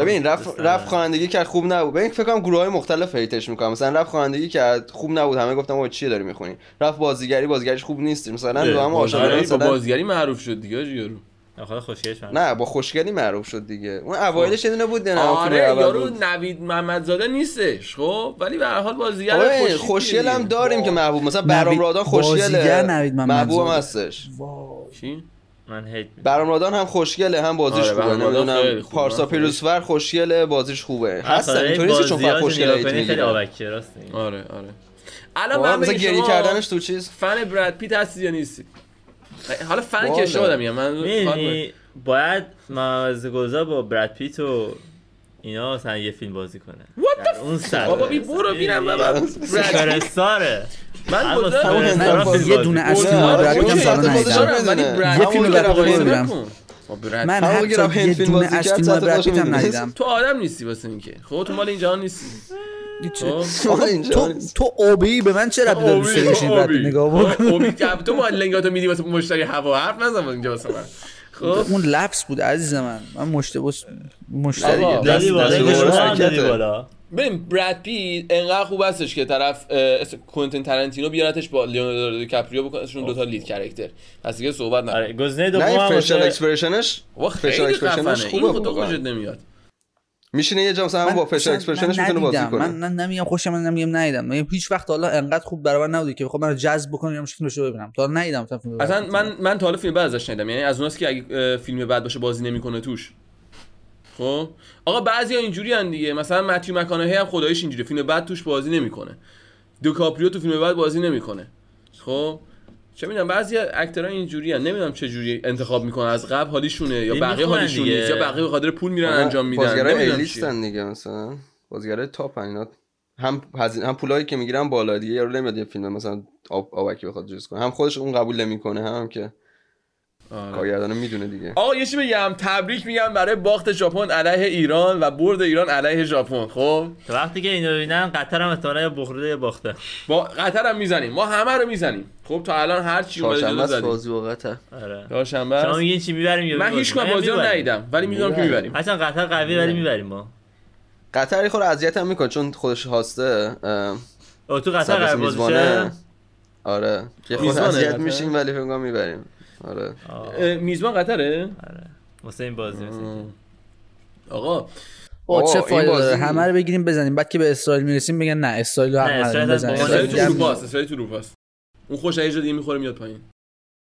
ببین دارن. رفت خوانندگی کرد خوب نبود. ببین فکر کنم گروه های مختلف هیتش می‌کنم مثلا رفت خوانندگی کرد خوب نبود. همه گفتم آقا چیه داری می‌خونی؟ رفت بازیگری بازیگریش خوب نیست مثلا رو هم عاشقانه بازیگری با مثلا بازیگری معروف شد دیگه یارو. خدا خوشگلش من نه با خوشگلی معروف شد دیگه. اون اوایلش یه دونه بود نه آره یارو. نوید محمدزاده نیستش خب؟ ولی به هر حال بازیگر خوشگل هم. داریم که محبوب. مثلا برام رادان بازیگر خوشگله نوید محمدزاده. محبوب هستش. چی؟ من هیت. برام رادان هم خوشگله هم بازیش آره، خوبه نمی‌دونم. پارسا پیروزفر خوشگله بازیش خوبه هستن آخه اینطوری نیست چون فقط خوشگله خیلی آبکی راست. آره آره الان من مثلا کردنش تو چیز فن براد پیت هستی یا نیستی حالا فن که والا. اشتباه میگم من باید محمد گلزار با براد پیت و اینا مثلا یه فیلم بازی کنه. What در اون سطح بابا بی برو بینم بابا. من گذارم سوپرستار من یه دونه خودش ندیدم. رو می‌دونه. ولی یه فیلم ببینم. نکن. با براد من حتی یه دونه پیت هم می‌دونه. ندیدم. تو آدم نیستی واسه اینکه. خب تو مال این جهان نیستی خب. (laughs) اینجا تو. تو اوبی به من چه ربطی داره دوست داری نگاه بکن اوبی تو ما لنگاتو میدی واسه مشتری هوا حرف نزن اینجا واسه من. خب. اون لپس بود عزیز من. من مشتبه مشتری بالا. ببین براد پیت انقدر خوب هستش که طرف کوئنتین ترنتینو بیارتش با لیوناردو دیکاپریو بکنشون دوتا لید کرکتر پس دیگه صحبت نکن. آره گزینه نه دوم هم فشل واسه اکسپرشنش خیلی expression ش خوبه خود تو واقعا. خوشت نمیاد. میشینه یه جا مثلا من با اصلا- expression ش من می‌تونه بازی. کنه. من نه- نمیگم خوشم من نمیگم ندیدم. من هیچ وقت حالا انقدر خوب برای من نبوده که بخوام من رو جذب بکنم یا فیلمش رو ببینم. تا حالا ندیدم مثلا فیلم اصلا من من تا حالا فیلم بد ازش ندیدم. یعنی از اوناست که اگه فیلم بد باشه بازی نمی‌کنه توش. خب؟ آقا بعضیا اینجوری ان دیگه. مثلا متیو مکانهی هم خداییش اینجوری فیلم بد توش بازی نمی‌کنه. دیکاپریو تو فیلم بد بازی نمی‌کنه. خب؟ چه می‌دونم بعضی اکترها اینجوری ان نمی‌دونم چه جوری انتخاب می‌کنن. از قبل حالیشونه یا بقیه می‌خونن حالیشون دیگه. نیست یا بقیه به خاطر پول میرن انجام میدن. بازیگرای. ایلیستن دیگه مثلا. بازیگرای تاپ اینا هم هزینه هم پولایی که می‌گیرن بالا دیگه یارو نمیاد یه فیلم مثلا آب آبکی بخواد چیز کنه. هم خودش اون قبول نمی‌کنه هم که آره. کارگردانه می‌دونه دیگه. آقا یه چی بگم. تبریک میگم برای باخت ژاپن علیه ایران و برد ایران علیه ژاپن. خب؟ تا وقتی که اینو ببینن قطر هم احتمالاً یا باخته. با قطر هم می‌زنیم. ما همه رو می‌زنیم. خب تا الان هر چی اومده جلو زدیم. بازی با قطر. آره. چهارشنبه شما. میگین چی می‌بریم یا من؟ هیچ کدوم بازی رو. ندیدم ولی می‌دونم که می‌بریم. هرچند قطر قوی ولی می‌بریم ما. قطر یه خورده اذیت هم می‌کنه چون خودش هاسته تو قطر قرار آره. یه خورده میزبانه اذیت؟ میشیم ولی فکر می‌بریم. آره. میزبان قطره؟ آره. واسه این بازی. آقا. آقا، چه فایده همه رو بگیریم بزنیم. بعد که به اسرائیل می‌رسیم بگن نه اسرائیل رو حق بزنیم. اسرائیل تو اروپا است اسرائیل تو اروپا است. اون خوش یه جا دیگه می‌خوره میاد پایین.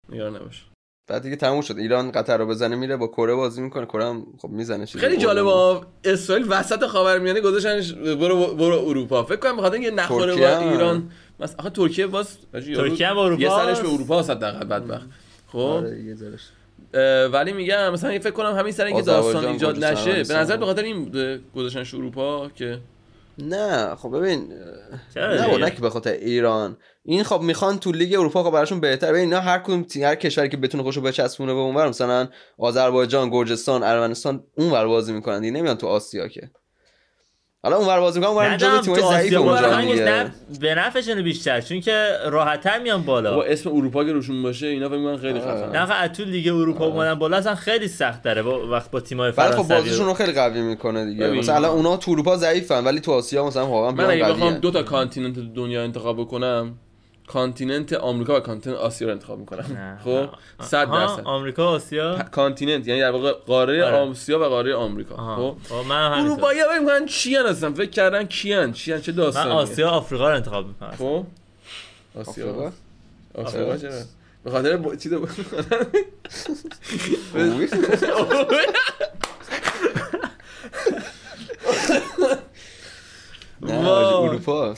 نگران نباش. بعد دیگه تموم شد. ایران قطر رو بزنه میره با کره بازی می‌کنه. کره هم خب می‌زنه خیلی. جالبه. اسرائیل وسط خاورمیانه گذاشتنش برو برو اروپا. فکر کنم بخاطر اینکه نخوره با. ایران. مثلا آخه ترکیه باز ترکیه با اروپا یه سرش است. به اروپا است حداقل بدبخت. خب. آره ولی میگم مثلا فکر کنم همین سر اینکه داستان ایجاد نشه به. نظر به خاطر این اه، گذاشتنش اروپا که نه خب ببین نه دیگه؟ نه که به خاطر ایران. این خب می‌خوان تو لیگ اروپا خب براشون بهتر ببین اینا هر کدوم تیم هر کشوری که بتونه خوشو بچسبونه به اونور مثلا آذربایجان گرجستان ارمنستان اونور بازی می‌کنن دیگه نمیان تو آسیا که. حالا اونور بازی می‌کنن اونور تو ضعیف آسیا اونجا دیگه به نفعشونه بیشتر چون که راحت‌تر میان با بالا اسم اروپا که روشون باشه اینا فکر می‌کنن خیلی. خفنه نه فقط تو لیگ اروپا اومدن بالا اصلا خیلی سخت داره با وقت با تیم‌های ولی خب فرانسوی بازیشون رو خیلی قوی می‌کنه دیگه. مثلا الان اونا تو اروپا ضعیفن ولی تو آسیا مثلا واقعا من اگه بخوام دو تا continent دنیا انتخاب بکنم continent آمریکا و continent آسیا رو انتخاب می‌کنم. خب آه. 100 آها، درصد آمریکا آسیا continent یعنی در واقع قاره آره. آسیا و قاره آمریکا آها. خب من همینطور. اروپایی ها میگن چیان هستن فکر کردن کیان چیان چه من داستانیه آسیا آفریقا رو انتخاب می‌کنم خب آسیا آفریقا؟ آفریقا چرا به خاطر. چی (laughs) دو... خوبی؟ نه واو. اروپا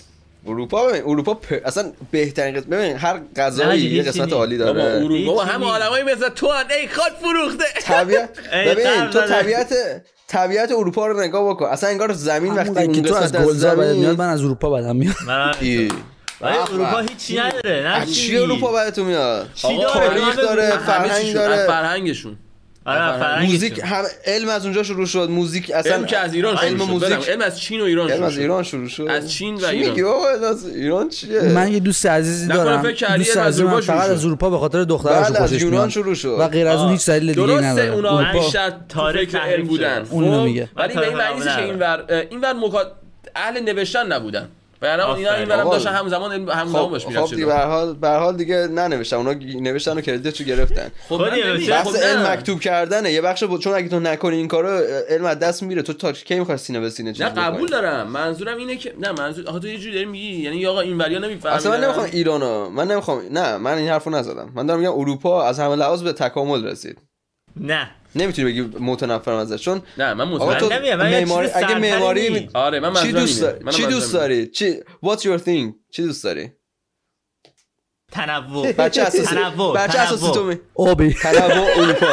اروپا ببین اروپا پ- اصلا بهترین قسمت ببین هر غذایی یه قسمت. عالی بابا داره اروپا نیست. آدمایی مثل تو هن ای خاک فروخته طبیعت (laughs) ببین تو. طبیعت طبیعت اروپا رو نگاه بکن اصلا انگار زمین وقتی اون که تو از گلزار بدت میاد من از اروپا بدم میاد من هم. ولی اروپا. هیچی نداره نه چی اروپا بعدتون میاد چی داره. فرهنگ. داره. فرهنگشون آره. موزیک هم علم از اونجا شروع شد موزیک اصلا علم که از ایران شروع علم شد موزیک بدم. علم از چین و ایران علم شروع از شد ایران شروع شد از چین و چی ایران. میگی بابا از ایران چیه من یه دوست عزیزی دارم دوست از اروپا فقط. از اروپا به خاطر دخترش از خوشش یونان میاد شروع شد و غیر از اون هیچ دلیل دیگه درسته نداره اونا اروپا بیشتر تاریخ علم بودن. اون خب؟ میگه. ولی به این معنی نیست که اینور اینور. اهل نوشتن نبودن یعنی اینا. این آقا. داشتن همزمان همزمان خب باش خب می‌رفت دیگه به هر حال به هر حال دیگه ننوشتن اونا نوشتن و کردیتشو گرفتن خب. بحث خب علم نه. مکتوب کردنه یه بخش بود چون اگه تو نکنی این کارو علم از دست میره تو تا کی می‌خوای سینه به سینه چیز نه؟ قبول دارم منظورم اینه که نه منظور آخه تو یه جوری داری میگی یعنی آقا این وریا نمی‌فهمن اصلا من نمی‌خوام ایرانو من نمی‌خوام نه من این حرفو نزدم من دارم میگم اروپا از همه لحاظ به تکامل رسید نه. نمی‌تونی بگی متنفرم ازش چون نه من تو من معماری اگه معماری آره من چی دوست. داری؟ چی دوست. داری؟ چی what's your thing چی دوست داری؟ تنوع. (laughs) بچه اساسی تنوع بچه اساسی تو می آبی. تنوع اروپا.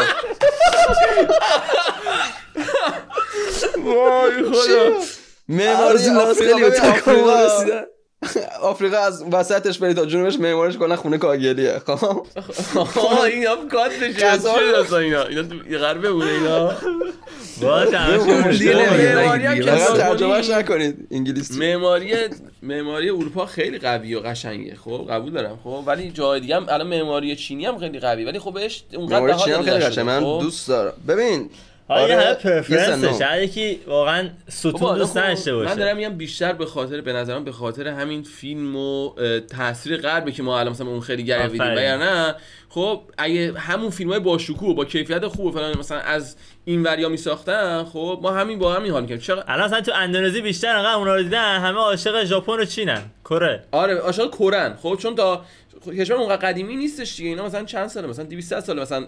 وای خدا. معماری خیلی به تکامل رسیدن. آفریقا از وسطش بری تا جنوبش معمارش کلا خونه کاگلیه. خب؟ آه این هم کاتشه غذا چی اینا؟ اینا غربه بوده اینا. ترجمهش کنی، نکنید انگلیسی. معماری معماری اروپا خیلی قوی و قشنگه. خب قبول دارم. خب ولی جای دیگه هم الان معماری چینی هم خیلی قوی. ولی خب بهش اونقدر معماری چینی هم داده خیلی نشده، قشنگ من خب؟ دوست دارم. ببین حالا آره، یه همه no. شاید یکی واقعا ستون دوست خب، نداشته من باشه دارم میگم بیشتر به خاطر به نظرم به خاطر همین فیلم و تاثیر غربه که ما الان مثلا اون خیلی گرویدیم. و نه خب اگه همون فیلم های با شکوه با کیفیت خوب و فلان مثلا از این وریا می ساختن خب ما همین با همین حال می‌کنیم چرا الان مثلا تو اندونزی بیشتر انقدر اونا رو دیدن همه عاشق ژاپن و چینن. کره. آره عاشق کرن خب چون تا کشور اونقدر قدیمی نیستش دیگه اینا مثلا چند ساله مثلا 200 ساله مثلا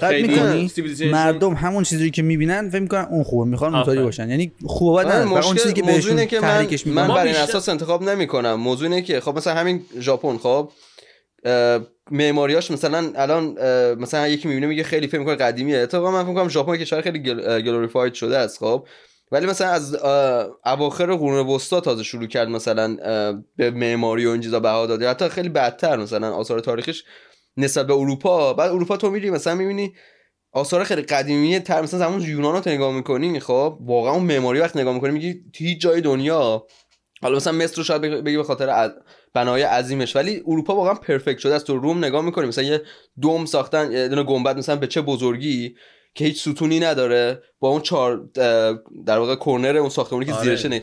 خیلی مردم همون چیزی که می‌بینن فکر می‌کنن اون خوبه می‌خوان اونطوری. باشن. یعنی خوبه ندن فقط اون چیزی که بهشون اینه که من من بر این بیشتر- اساس انتخاب نمی کنم موضوع اینه که خب مثلا همین ژاپن خب معماریاش مثلا الان مثلا یکی می‌بینه میگه خیلی فکر می‌کنه قدیمیه. اتفاقا من فکر می‌کنم ژاپن کشور خیلی گلوریفاید شده است خب. ولی مثلا از اواخر قرون وسطا تازه شروع کرد مثلا به معماری و این چیزا بها داده حتی خیلی بدتر مثلا آثار تاریخیش نسبت به اروپا. بعد اروپا تو میری مثلا می‌بینی آثار خیلی قدیمی تر مثلا زمان یونان رو نگاه می‌کنی خب واقعا اون معماری وقت نگاه می‌کنی میگی تو هیچ جای دنیا حالا مثلا مصر رو شاید بگی به خاطر بنای عظیمش ولی اروپا واقعا perfect شده است تو روم نگاه می‌کنی. مثلا یه دوم ساختن یه دونه گنبد مثلا به چه بزرگی که هیچ ستونی نداره با اون چهار در واقع corner اون ساختمانی که آره. زیرشه نه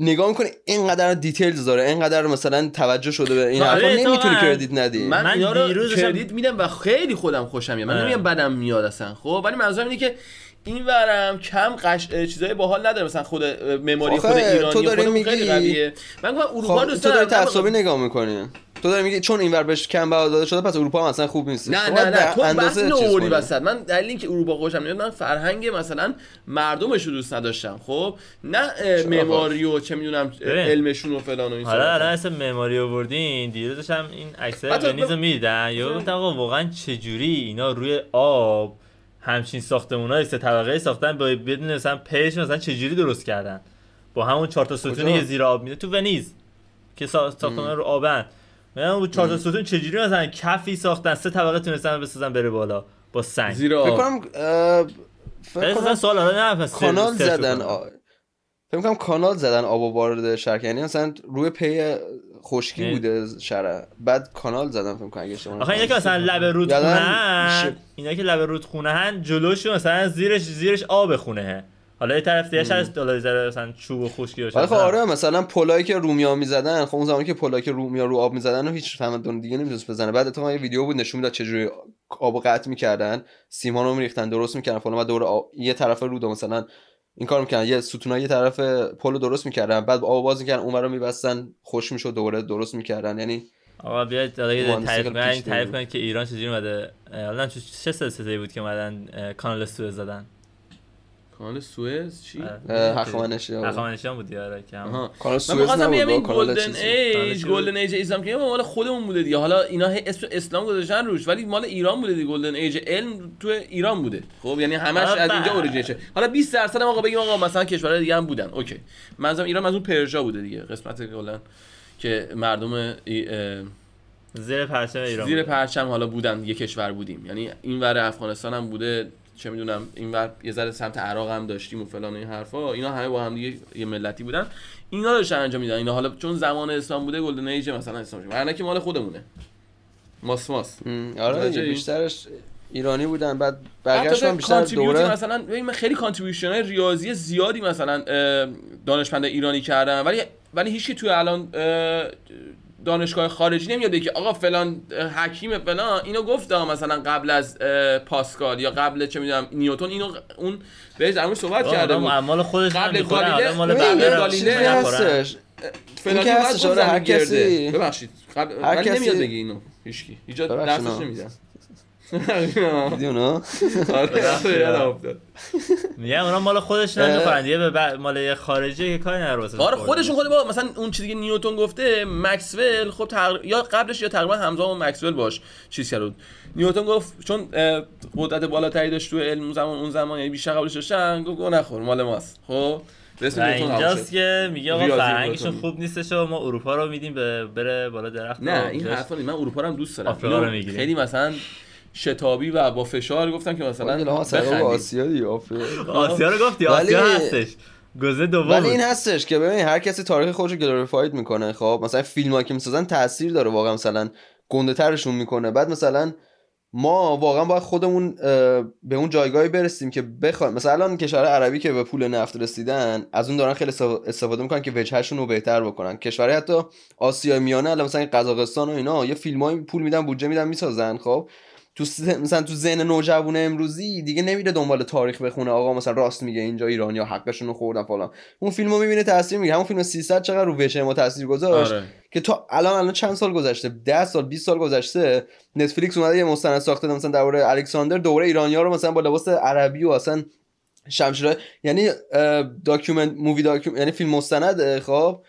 نگاه می‌کنی اینقدر details داره اینقدر مثلا توجه شده به این آره، حرفا. نمی‌تونی credit ندی. من, من اینا رو دیروز credit میدم و خیلی خودم خوشم میاد. من آره. نمیگم بدم میاد اصلا خب؟ ولی منظورم اینه که این ورم کم قش... چیزای باحال نداره. مثلا خود آخه، خود تو ایرانی داری خودمون خیلی قویه. من گفتم اروپا خب دوست تو داری تعصبی نگاه می‌کنی. تو داری میگی چون اینور بهش کم بها داده شده پس اروپا هم اصلا خوب نیست. نه نه نه. تو بحث نوردی وسط. من دلیل اینکه اروپا خوشم نمیاد من فرهنگ مثلا مردمش رو دوست نداشتم. خب؟ نه معماری و چه می‌دونم. علمشون و فلان و این حالا. الان اسم معماری آوردین دیروز داشتم این عکسای ونیز رو می‌دیدن؟ یا گفتم واقعا چجوری اینا روی آب همچین ساختمونای سه طبقه ساختن با بدون مثلا پیش مثلا چجوری درست کردن؟ با همون چهار تا ستونی؟ که زیر آب میده تو ونیز که سا- ساختمان رو آبن. من اون چهار تا ستون چجوری مثلا کفی ساختن؟ سه طبقه تونستن بسازن بره بالا با سنگ. فکر کنم فکر مثلا کنم سوال حالا نه پس کانال زدن فکر کنم کانال زدن آب و وارد شهر یعنی مثلا روی پی خشکی بوده شهر بعد کانال زدن فکر کنم اگه اشتباه آخه اینا که. مثلا لب رودخونه. اینا که لب رودخونه هن جلوشون مثلا زیرش زیرش آب خونه. هن حالا یه طرف دیگه حالا یه ذره مثلا چوب و خشکی باشه خب آره مثلا پلایی که رومیا می‌زدن خب اون زمانی که پلایی که رومیا رو آب می‌زدن و هیچ تمدن دیگه نمی‌تونست بزنه. بعد اتفاقا یه ویدیو بود نشون می‌داد چجوری آبو قطع می‌کردن سیمان رو میریختن درست می‌کردن فلان بعد دور آب... یه طرف رود رو مثلا این کار می‌کردن یه ستونای یه طرف پل رو درست می‌کردن بعد آب باز می‌کردن اونور رو میبستن خوش می‌شد دوباره درست می‌کردن. یعنی آقا بیاید تعریف پیش تعریف. کنید که ایران چجوری اومده. حالا چه سلسله بود که اومدن کانال سوئز زدن؟ کانال سوئز چی. هخامنشی ها. هخامنشیان بود یاره که کانال سوئز نبود این با کانال golden. age golden age اسلام که مال خودمون بوده دیگه. حالا اینا اسم اسلام گذاشتن روش ولی مال ایران بوده دیگه. golden age علم تو ایران بوده. خب یعنی همش آره، از بله. اینجا origin شه. حالا 20 درصد هم آقا بگیم آقا مثلا کشورهای دیگه هم بودن. okay. منظورم ایران از اون پرژا بوده دیگه. قسمت کلا که مردم زیر پرچم ایران زیر. پرچم حالا بودن یه کشور بودیم. یعنی این ور افغانستان هم بوده. چه می‌دونم این ور یه ذره سمت عراق هم داشتیم و فلان و این حرفا اینا همه با هم دیگه یه ملتی بودن. اینا داشتن انجام میدن اینا حالا چون زمان اسلام بوده گلدن ایج مثلا اسلام شد. ورنه که مال خودمونه. ماس ماس. آره بیشترش ایرانی بودن. بعد هم بیشتر دوره. مثلا من خیلی کانتریبیوشن های ریاضی زیادی مثلا دانشمند ایرانی کردم. ولی ولی هیچ توی الان دانشگاه خارجی نمیاد که آقا فلان حکیم فلان اینو گفت آقا مثلا قبل از پاسکال یا قبل چه می‌دونم نیوتن اینو اون بهش در صحبت کرده بود. اعمال خودش قبل قبل گالیله- رو گالیله. هستش. فلانی که هستش، هر. کسی- ببخشید. قبل نمیاد بگه اینو هیچکی. اینجا ببخشید، درسش. نمیدن دیدی اونا آره آره، افتاد. میگم اونا مال خودش نمی‌خورن یه به مال یه خارجی که کاری نداره واسه آره. خودشون خود با مثلا اون چیزی که نیوتن گفته مکسول خب تقر... یا قبلش یا تقریبا همزمان مکسول باش چیز کرد. نیوتن گفت چون قدرت بالاتری داشت تو علم اون زمان اون زمان یعنی بیشتر قبلش داشتن گفت گو نخور مال ماست خب و اینجاست. که میگه آقا فرهنگشون. خوب نیستش و ما اروپا رو میدیم به بره بالا درخت نه این حرفا. من اروپا رو هم دوست دارم آفریقا رو می‌گیریم. خیلی مثلا شتابی و با فشار گفتم که مثلا. آسیا آسیا رو گفتی ولی- آسیا هستش. گزه دوم ولی. این هستش که ببین هر کسی تاریخ خودش رو گلوریفاید می‌کنه خب؟ مثلا فیلم که می‌سازن تاثیر داره واقعا مثلا گنده ترشون می‌کنه. بعد مثلا ما واقعا باید خودمون به اون جایگاهی برسیم که بخوایم. مثلا الان کشورهای عربی که به پول نفت رسیدن از اون دارن خیلی استف- استفاده می‌کنن که وجهشون رو بهتر بکنن. کشورهای حتی آسیا میانه الان مثلا قزاقستان و اینا یه فیلمای پول میدن بودجه میدن می‌سازن خب؟ تو مثلا تو ذهن نوجوان امروزی دیگه نمیره دنبال تاریخ بخونه. آقا مثلا راست میگه اینجا ایرانیا حقشون رو خوردن فلان. اون فیلمو می‌بینه تاثیر میگه. همون فیلم 300 چقدر رو وجه ما تاثیر گذاشت آره. که تا الان الان چند سال گذشته؟ 10 سال 20 سال گذشته. نتفلیکس اومده یه مستند ساخته مثلا درباره الکساندر دوره ایرانیا رو مثلا با لباس عربی و اصلا شمشیرهای یعنی document movie document یعنی فیلم مستند خب.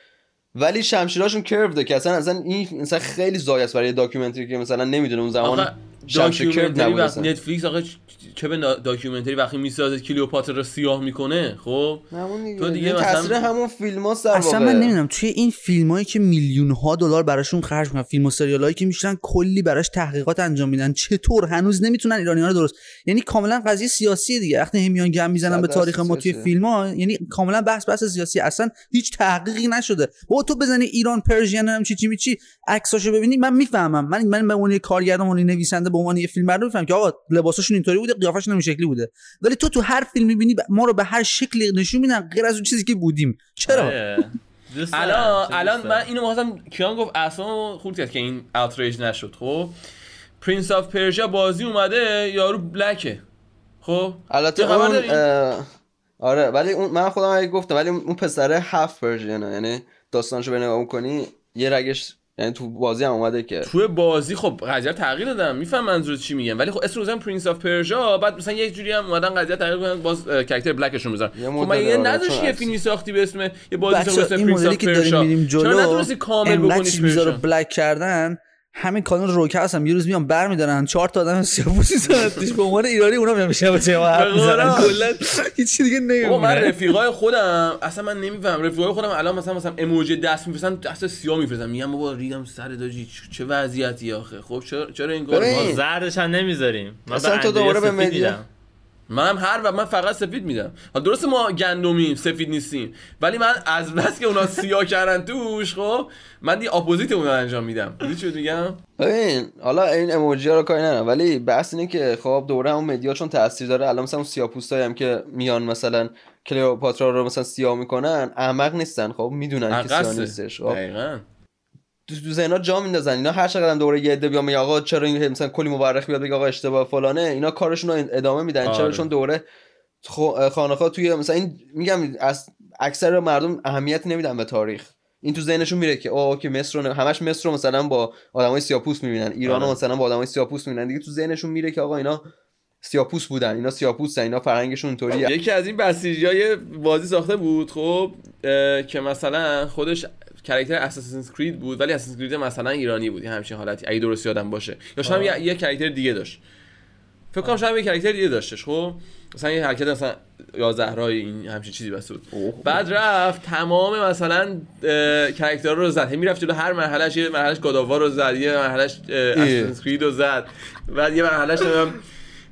ولی شمشیراشون curve که اصلا اصلا این مثلا خیلی ضایع است برای documentary که مثلا نمی‌دونه اون زمان آخه documentary اصلا. Netflix چ- چه به documentary وقتی می‌سازه کلیوپاترا رو سیاه می‌کنه خب دیگه. تو دیگه مثلا- تاثیر همون فیلم ها در اصلا. من نمی‌دونم توی این فیلم هایی که میلیون ها دلار براشون خرج می‌کنن فیلم و سریال هایی که میشن کلی براش تحقیقات انجام میدن چطور هنوز نمی‌تونن ایرانی ها رو درست یعنی کاملا قضیه سیاسی دیگه وقتی همیان گم می‌زنن به تاریخ ما توی. فیلم ها یعنی کاملا بحث بحث سیاسی اصلا هیچ تحقیقی نشده بابا تو بزنی ایران پرژین هم چی چی می چی عکساشو ببینی من می‌فهمم من من به یه کارگردان یه نویسنده به عنوان یه فیلم می‌فهمم که آقا لباساشون اینطوری بوده قیافشون این شکلی بوده. ولی تو تو هر فیلم می‌بینی ما رو به هر شکلی نشون میدن غیر از اون چیزی که بودیم. چرا؟ آره. الان الان من. اینو می‌خواستم کیان گفت اصلا خورد کرد که این اوتریج نشد خب؟ پرنس آف پرژیا بازی اومده یارو بلکه. خب؟ البته اون آره ولی اون من خودم اگه گفتم ولی اون پسره هفت پرژینه یعنی داستانشو به نگاه کنی یه رگش یعنی تو بازی هم اومده که توی بازی خب قضیه تغییر دادم. میفهم منظور چی میگم ولی خب اسم روزم پرنس آف پرژا بعد مثلا یک جوری هم اومدن قضیه تغییر کنن باز کاراکتر بلکشون بزنن یه خب من یه آره، نداشتی چون یه. فیلمی ساختی به اسم یه بازی ساختی این پرنس مدلی آف که داریم پرژا میریم چرا نتونستی کامل بکنیش بلک کردن؟ همین کانال روکه هستم یه روز میام برمیدارن چهار تا آدم سیاپوسی توش به عنوان ایرانی اونا میان میشن با چه حرف می‌زنن. کلا هیچ دیگه بابا من رفیقای خودم اصلا من نمیفهم رفیقای خودم الان مثلا مثلا ایموجی دست میفرستن دست سیاه میفرستن میگم بابا ریدم سر داجی چه وضعیتی آخه خب چرا چرا این کارو. ما؟ زردش هم نمی‌ذاریم به تو دوباره به مدیا-. منم هر و من فقط سفید میدم. حالا درست ما گندمیم سفید نیستیم. ولی من از بس که اونا سیاه کردن توش خب من دی اپوزیت اونا انجام میدم. دیدی چی میگم؟ ببین حالا این اموجی ها رو کاری ندارم. ولی بحث اینه که خب دوره همون مدیا چون تاثیر داره. الان مثلا اون سیاپوستایی هم که میان مثلا کلیوپاترا رو مثلا سیاه می‌کنن احمق نیستن. خب می‌دونن که سیاه. نیستش. خب. دقیقاً. تو ذهنا جا میندازن. اینا هر چقدر دوره یه عده بیان میگه آقا چرا این مثلا کلی مورخ بیاد بگه آقا اشتباه فلانه اینا کارشون رو ادامه میدن. چرا؟ آره. چون دوره خانخا توی مثلا این میگم از اکثر مردم اهمیت نمیدن به تاریخ. این تو ذهنشون میره که اوه که مصر رو همش مصر رو مثلا با آدمای سیاپوست می‌بینن. ایران رو آره. مثلا با آدمای سیاپوست می‌بینن. دیگه تو ذهنشون میره که آقا اینا سیاپوست بودن. اینا سیاپوستن. اینا فرهنگشون اونطوریه یکی از این بسیجی های بازی ساخته بود خب که مثلا خودش character Assassin's Creed بود ولی Assassin's Creed مثلا ایرانی بود همچین حالتی. اگه درست یادم باشه. یا شاید یه, یه character دیگه داشت. فکر کنم شاید یه کرکتر دیگه داشتش خب؟ مثلا یه حرکت مثلا یا زهرای این همچین چیزی بس بود. بعد رفت تمام مثلا کرکتر رو زد. می‌رفت جلو هر مرحلهش یه مرحلهش گاداوا رو زد یه مرحلهش اساسینز کرید رو زد. بعد یه مرحلهش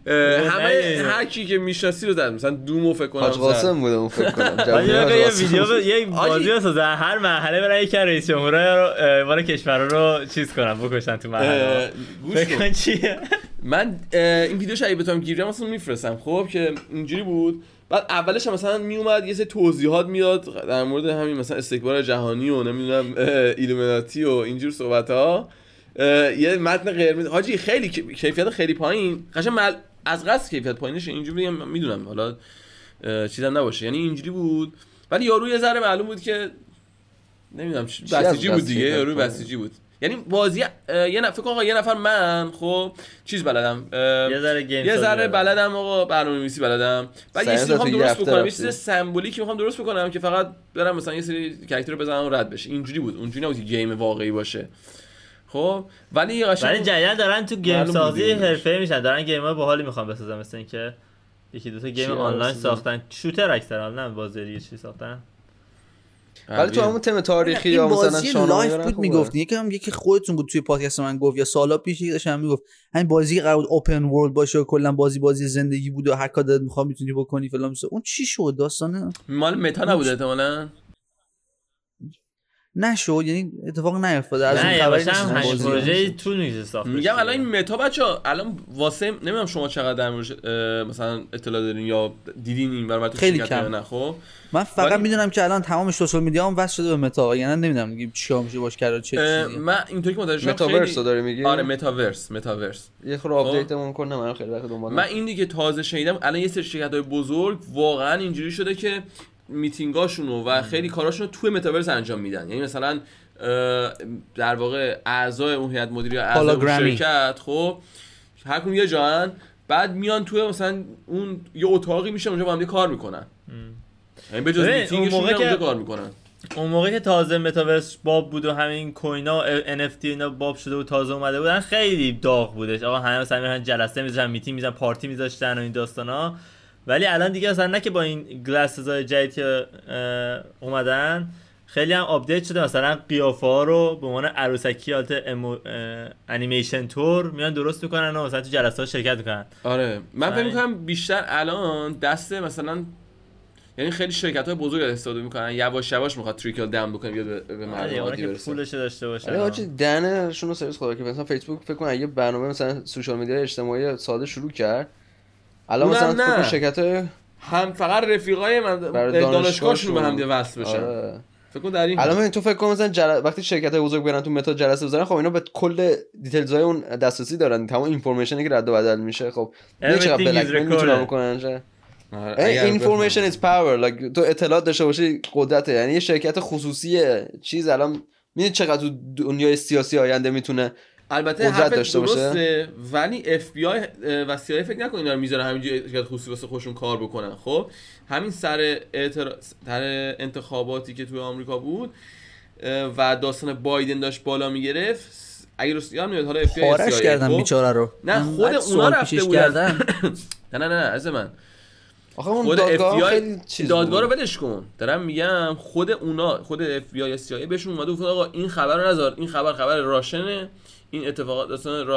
همه هر کی که می‌شناسی رو زد مثلا دومو فکر کنم حاج. قاسم بوده اون فکر کنم. (laughs) یه. ویدیو. یه. بازی بسازن هر مرحله برای یک رئیس جمهور رو کشور رو چیز کنن بکشن تو مرحله. گوش فکر کن. چیه؟ من این ویدیوش اگه بتونم گیرم اصلا میفرستم. خب که اینجوری بود. بعد اولش هم مثلا میومد یه سری توضیحات میاد در مورد همین مثلا استکبار جهانی و نمی‌دونم ایلومیناتی و اینجور صحبت ها یه متن قرمز حاجی خیلی کیفیت خیلی پایین. قشنگ مل... از قصد کیفیت پایینش اینجوری می‌دونم حالا چیزم نباشه. یعنی اینجوری بود. ولی یارو یه ذره معلوم بود که نمی‌دونم بسیجی بود دیگه یارو؟ بسیجی بود. یعنی بازی یه نفر فکر آقا یه نفر من خب چیز بلدم یه ذره game یه ذره بلد. بلدم آقا برنامه‌نویسی بلدم. بعد یه چیزی می‌خوام درست بکنم یه. چیز سمبولیکی می‌خوام درست بکنم که فقط برم مثلا یه سری کاراکتر رو بزنم و رد بشه. اینجوری بود. اونجوری نبود که game واقعی باشه. خب ولی ولی قشنگ جدیدن دارن تو game سازی. حرفه‌ای میشن دارن game های باحالی می‌خوان بسازن مثل اینکه یکی دو تا game آنلاین؟ ساختن shooter اکثرا نه بازی دیگه چی ساختن ولی تو همون تم تاریخی یا مثلا بازی شاهنامه life بود خوبه. می‌گفت یکم یکی خودتون بود توی پادکست من گفت یا سالا پیش یکی داشتم می‌گفت همین بازی قرار بود open world باشه و کلا بازی بازی زندگی بود و هر کار دلت می‌خواد می‌تونی بکنی فلان. اون چی شد داستانه مال متا نبوده احتمالاً نشد یعنی اتفاق نیفتاده از اون خبری نیست. پروژه طول می‌کشه ساختش میگم الان این متا بچه الان واسه نمی‌دونم شما چقدر در مثلا اطلاع دارین یا دیدین این برای تو خیلی شرکت کم. نه خب؟ من فقط ولی- می‌دونم که الان تمام social media هم وصل شده به متا یعنی نمی‌دونم دیگه چیکار میشه باش کرد چه چیزی. من اینطوری که متوجه شدم متاورس رو خیلی داری میگی؟ آره متاورس متاورس. یه خورده update مون کنه من خیلی وقت دنبال من این دیگه تازه شنیدم الان یه سری شرکت های بزرگ واقعا اینجوری شده که میتینگاشونو و خیلی کاراشونو توی متاورس انجام میدن. یعنی مثلا در واقع اعضای اون هیئت مدیره اعضای اون. شرکت خب هر کدوم یه جان بعد میان توی مثلا اون یه اتاقی میشه اونجا با هم کار می‌کنن. یعنی به جز میتینگشون اونجا که- کار می‌کنن. اون موقع که تازه متاورس باب بود و همین coin ا و NFT اینا باب شده و تازه اومده بودن خیلی داغ بودش. آقا همه مثلا میرن جلسه میذاشتن میتینگ میذاشتن پارتی میذاشتن و این داستانا. ولی الان دیگه مثلا نه که با این glasses های جدید که اومدن خیلی هم update شده. مثلا قیافه ها رو به عنوان عروسکی حالت امو... انیمیشن تور میان درست می‌کنن و مثلا تو جلسه ها شرکت می‌کنن. آره. من فکر آره. می‌کنم بیشتر الان دست مثلا یعنی خیلی شرکت های بزرگ استفاده می‌کنن. یواش یواش می‌خواد تریکل داون بکنه بیاد به- به مردم آره عادی برسه. پولش داشته باشن. آره حاجی دهنشون رو سرویس خدا که مثلا فیسبوک فکر کنم یه برنامه مثلا سوشال میدیا اجتماعی ساده شروع کرد الان مثلا فکر نه. کنم شرکت هم فقط رفیقای من دانشگاهشون به هم. دیگه وصل بشن آره. فکر کن در این الان تو فکر کن مثلا جل... وقتی شرکت های بزرگ برن تو متا جلسه بزنن خب اینا به کل details های اون دسترسی دارن تمام information ی که رد و بدل میشه خب نه چقدر blackmail می‌تونن. بکنن information is power like تو اطلاعات داشته باشی قدرته یعنی یه شرکت خصوصی چیز الان می‌دونی چقدر تو دنیای سیاسی آینده می‌تونه البته قدرت حرفت داشته باشه. ولی اف بی آی و سی آی فکر نکن اینا رو می‌ذارن همینجوری شرکت خصوصی واسه خودشون کار بکنن. خب همین سر اعترا... سر انتخاباتی که توی آمریکا بود و داستان بایدن داشت بالا می‌گرفت. اگه یادم نمیاد حالا اف بی آی پارش کردن بیچاره رو. نه، خود اونا رفته بودن. کردن (coughs) نه نه نه از من. آخه اون خود دادگاه FBI خیلی چیز دادگاه رو. ولش کن. دارم میگم خود اونا خود اف بی آی سی آی بهشون اومده گفتن آقا این خبر رو نذار. این خبر خبر Russian ه. این اتفاقات داستان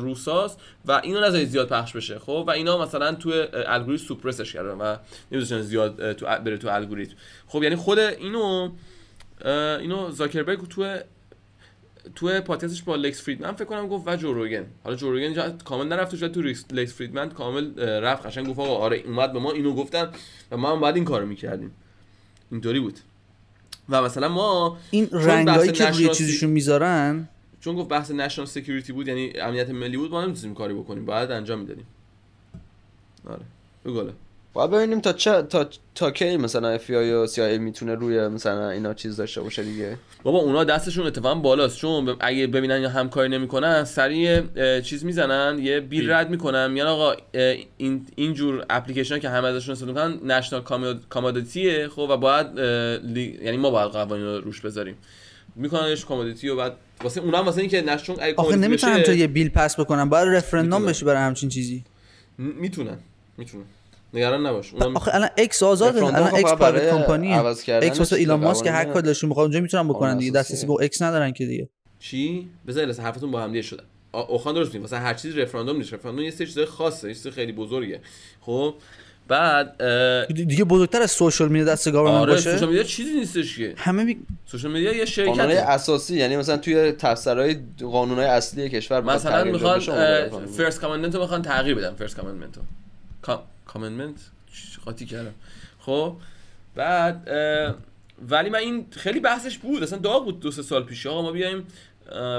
روساست و اینو نذارید زیاد پخش بشه خب؟ و اینا مثلا تو الگوریتم suppress ش کردن و نمیذاشتن زیاد تو بره تو الگوریتم خب یعنی خود اینو اینو زاکربرگ تو تو پادکستش با لکس فریدمن فکر کنم گفت و جو روگن. حالا جو روگن جا کامل نرفت شاید تو لکس فریدمن کامل رفت. قشنگ گفت آقا آره اومد به ما اینو گفتن و ما هم باید این کارو می‌کردیم. اینطوری بود. و مثلا ما این رنگایی که روی چیزشون می‌ذارن چون گفت بحث national security بود یعنی امنیت ملی بود ما نمی‌تونیم کاری بکنیم. باید انجام می‌دادیم. آره. بگو. باید ببینیم تا چه تا تا کی مثلا FCC می‌تونه روی مثلا اینا چیز داشته باشه دیگه. بابا اونا دستشون اتفاقا بالاست. چون اگه ببینن یا همکاری نمی‌کنن سریع چیز می‌زنن یه bill رد می‌کنن. میگن آقا اه، این اینجور اپلیکیشن که همه ازشون استفاده می‌کنن national commodity ه خب و باید یعنی ما باید قوانین رو روش بذاریم. میکننش commodity و بعد واسه اونا هم واسه اینکه نش چون اگه آخه نمی‌تونن بشه، تو یه bill pass بکنن باید رفرندوم. بشه برای همچین چیزی. م- می‌تونن می‌تونن نگران نباش. اونا آخه الان X آزاده. رفراندوم الان X private کردن X واسه ایلان ماسک هر قوانینه. کار دلشون بخواد اونجا می‌تونن بکنن دیگه. دسترسی به X ندارن که دیگه. چی؟ بذار لسه حرفتون با هم دیگه شده اوخان درست میگه مثلا هر چیز رفراندوم نیست. رفراندوم یه سری چیز خاصه یه چیز خیلی بزرگه. خب؟ بعد دیگه بزرگتر از social media دست government آره باشه؟ social media چیزی نیستش که. همه می... social media یه شرکت اساسی یعنی مثلا توی تفسیرهای قانونهای اصلی کشور مثلا می‌خوان. first commandment رو می‌خوان تغییر بدن first commandment رو. commandment قاطی کردم. خب بعد ولی من این خیلی بحثش بود. اصلا داغ بود دو سه سال پیش. آقا ما بیایم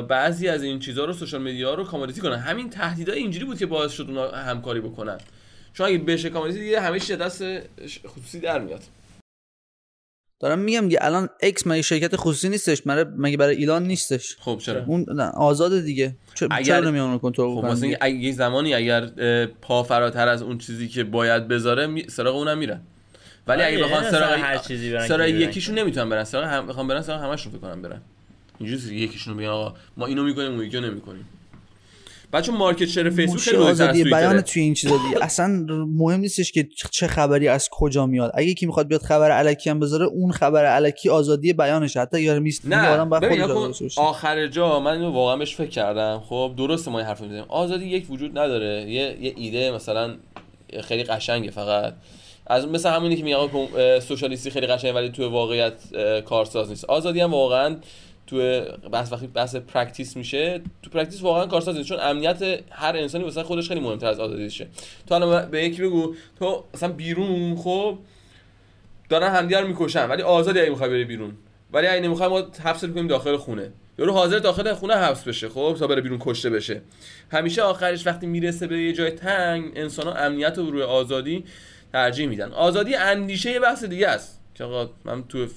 بعضی از این چیزها رو social media رو commodity کنن. همین تهدیدهای اینجوری بود که باعث شد اونا همکاری بکنن. چون اگه بشه commodity دیگه همه چیز دست خصوصی در میاد. دارم میگم دیگه الان X مگه شرکت خصوصی نیستش؟ مگه مگه برای ایلان نیستش؟ خب چرا؟ اون نه آزاده دیگه. چرا اگر- چرا نمیان کنترل خب مثلا؟ اگه یه زمانی اگر پا فراتر از اون چیزی که باید بذاره می- سراغ اونم میرن. ولی اگه آره، بخوان مثلا سراغ هر چیزی برن سراغ یکیشون نمی‌تونن برن. سراغ هم بخوام برن سراغ همشون فکر کنم برن. اینجوری یکیشون بگن آقا ما اینو می‌کنیم اون یکی رو نمی‌کنیم. چون market share فیسبوک خیلی آزادی بیان. توی این چیزا دیگه. اصلا مهم نیستش که چه خبری از کجا میاد. اگه یکی می‌خواد بیاد خبر الکی هم بذاره اون خبر الکی آزادی بیانشه حتی یار میست نه. آدم باشه. آخر جا من اینو واقعا بهش فکر کردم. خب درسته ما این حرف می‌زنیم. آزادی یک وجود نداره. یه, یه ایده مثلا خیلی قشنگه فقط. از مثل همونی که میگه socialist ی خیلی قشنگه ولی تو واقعیت کارساز نیست. آزادی هم واقعا تو بحث وقتی بحث practice میشه تو practice واقعا کارساز نیست چون امنیت هر انسانی واسه خودش خیلی مهمتر از آزادیشه تو الان به یکی بگو تو مثلا بیرون خب دارن همدیگه رو می‌کشن ولی آزادی اگه می‌خوای بری بیرون. ولی اگه نمی‌خوای ما حبس کنیم داخل خونه. یارو حاضر داخل خونه حبس بشه خب تا بره بیرون کشته بشه. همیشه آخرش وقتی می‌رسه به یه جای تنگ انسان ها امنیت رو روی آزادی ترجیح میدن. آزادی اندیشه یه بحث دیگه است. که آقا من تو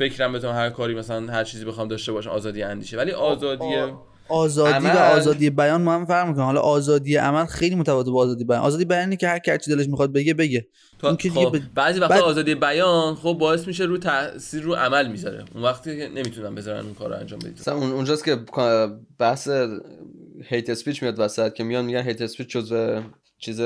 فکرم بتونم هر کاری مثلا هر چیزی بخوام داشته باشم آزادی اندیشه. ولی آزادی آزادی و عمل- آزادی بیان ما هم فرق می‌کنه. حالا آزادی عمل خیلی متفاوته با آزادی بیان. آزادی بیانی که هر کی چی دلش می‌خواد بگه بگه. تا اون که خب به- بعضی وقتا بعد- آزادی بیان خب باعث میشه رو تاثیر رو عمل می‌ذاره. اون وقتی که نمی‌تونن بذارن اون کار رو انجام بدید. مثلا اون- اونجاست که بحث هیت اسپیچ میاد وسط که میان میگن هیت اسپیچ جزء چیز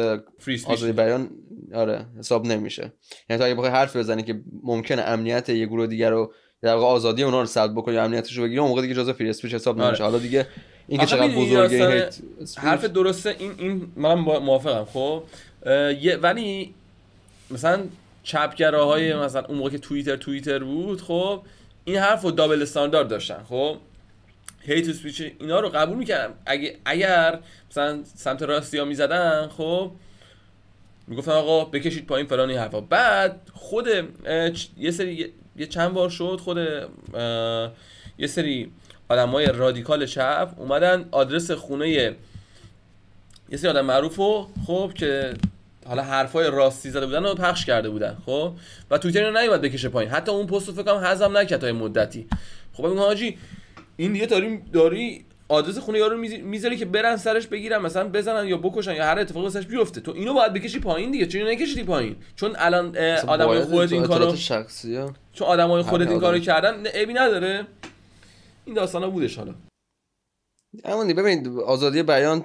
آزادی بیان آره حساب نمیشه. یعنی تو اگه بخوای حرف بزنی که ممکنه امنیت یه گروه دیگر رو در واقع آزادی اونها رو سلب بکنی یا امنیتش رو بگیری اون موقع دیگه جزء فری اسپیچ حساب آره. نمیشه. حالا دیگه این که چقدر بزرگه این هیت حرف درسته این این منم با- موافقم خب؟ ولی مثلا چپگراهای مثلا اون موقع که توییتر توییتر بود خب این حرف رو دابل استاندارد داشتن خب؟ هیت اسپیچ اینا رو قبول می‌کردم. اگه اگر مثلا سمت راستی ها می‌زدن خب می‌گفتن آقا بکشید پایین فلان این حرفا. بعد خود یه سری یه- چند بار شد خود یه سری آدمای رادیکال چپ اومدن آدرس خونه یه سری آدم معروف رو خب که حالا حرفای راستی زده بودن رو پخش کرده بودن خب؟ و توییتر اینو نیومد بکشه پایین. حتی اون پست رو فکر کنم نکرد تا مدتی. خب این حاجی این دیگه داری داری آدرس خونه یارو میذ- می‌ذاری که برن سرش بگیرن مثلا بزنن یا بکشن یا هر اتفاقی واسش بیفته. تو اینو باید بکشی پایین دیگه. چون نکشیدی پایین؟ چون الان آدمای خودت این کارو شخصی چون آدمای خودت این کارو. کردن عیبی نداره. این داستانا بودش حالا. همون دیگه ببین آزادی بیان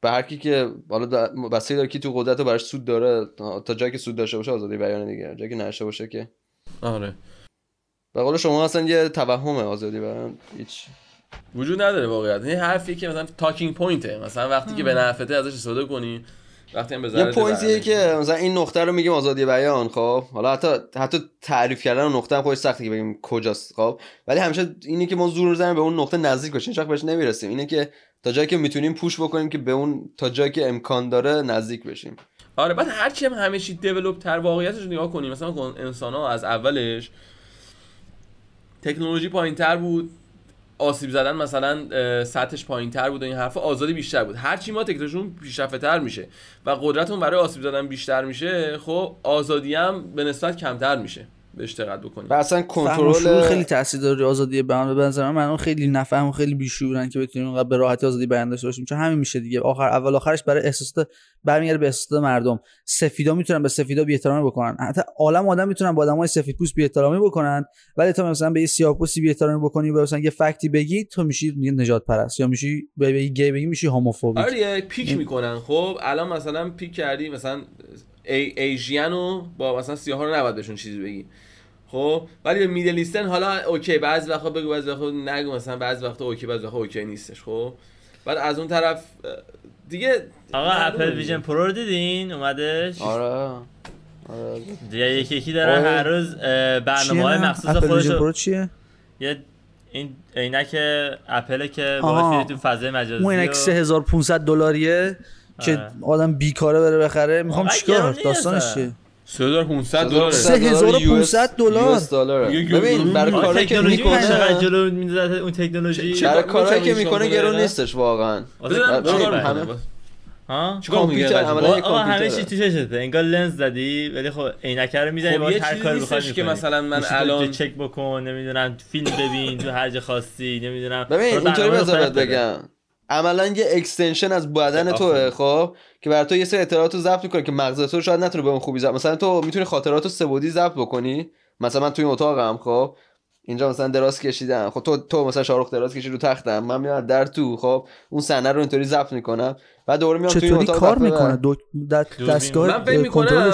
به هر کی که حالا بستگی داره کی تو قدرت رو براش سود داره تا جایی که سود داشته باشه آزادی بیان دیگه. جایی که نشه باشه که. آره. به قول شما اصلا یه توهمه آزادی بیان هیچ. وجود نداره واقعیت. این حرفی که مثلا تاکینگ پوینته مثلا وقتی که به نفعته ازش استفاده کنی وقتی هم یه پوینتیه. که مثلا این نقطه رو میگیم آزادی بیان خب؟ حالا حتی حتی تعریف کردن اون نقطه هم خودش سخته که بگیم کجاست خب؟ ولی همیشه اینه که ما زور بزنیم به اون نقطه نزدیک بشیم وقت بهش نمی‌رسیم. اینه که تا جایی که می‌تونیم پوش بکنیم که به اون تا جایی که امکان داره نزدیک بشیم. آره بعد هرچی هم همه چی دیولپ تر واقعیتش رو نگاه کنیم مثلا انسان ها از اولش تکنولوژی پایین تر بود. آسیب زدن مثلا سطحش پایین تر بود و این حرفا. آزادی بیشتر بود. هرچی ما تکنولوژیمون پیشرفته تر میشه و قدرتمون برای آسیب زدن بیشتر میشه خب آزادی هم به نسبت کمتر میشه. بهش دقت بکنیم. و اصلا کنترل خیلی تاثیر داره روی آزادی بیان به نظر من. مردم خیلی نفهم و خیلی بیشورن که بتونیم اینقدر به راحتی آزادی بیان داشته باشیم. چون همین میشه دیگه. آخر اول آخرش برای احساسات برمیگرده به احساسات مردم. سفیدا می‌تونن به سفیدا بی‌احترامی بکنن. حتی عالم آدم می‌تونن با آدمای سفید پوست بی‌احترامی بکنن. ولی تو مثلا به یه سیاه‌پوستی بی‌احترامی بکنی و مثلا یه فکتی بگی تو میشی نجات پرست یا میشی به به یه گی بگی میشی هوموفوبیک. آره pick می‌کنن. خب الان مثلا pick کردی مثلا Asian و با مثلا سیاها رو نباید بهشون چیزی بگی. خب ولی به Middle Eastern حالا okay بعضی وقتا بگو بعضی وقتا نگو مثلا بعضی وقتا okay بعضی وقتا okay نیستش خب؟ بعد از اون طرف دیگه آقا Apple Vision Pro رو دیدین؟ اومدش؟ آره. آره. دیگه یکی یکی داره آره. هر روز برنامه های؟ مخصوص اپل خودش Pro چیه؟ یه این عینک اپل که میشه تو فضای مجازی اون عینک و- 3500 دلاریه که آره. آدم بیکاره بره بخره. می‌خوام چیکار؟ داستانش. چیه؟ 3500 دلار 3500 دلار. ببین. برای کاری که تکنولوژی می‌کنه چقدر جلو می‌ذاره اون تکنولوژی چه- برای کارهایی که می‌کنه گرون نیستش واقعا می‌کنه. ها چیکار می‌گه آقا همه. چی تو چشته انگار لنز زدی ولی خب عینک رو می‌زنی خب باید یه هر چیزی کاری بخوای که. مثلا من الان چک بکن نمی‌دونم فیلم ببین تو هر جا خواستی نمی‌دونم ببین اینطوری برنامه بذار خودت بهت بده. بگم عملا یه extension از بدن توه آفرین. خب که برای تو یه سری اطلاعات رو ضبط می‌کنه که مغز تو شاید نتونه به اون خوبی ضبط مثلا تو می‌تونی خاطرات رو سه‌بعدی ضبط بکنی مثلا من توی اتاقم خب اینجا مثلا دراز کشیدم خب تو تو مثلا شاروخ دراز کشید رو تختم من میام در تو خب اون صحنه رو اینطوری ضبط می‌کنم بعد دوباره میام توی این چطوری اتاق کار می‌کنه. دو... دستگاه من فکر می‌کنم-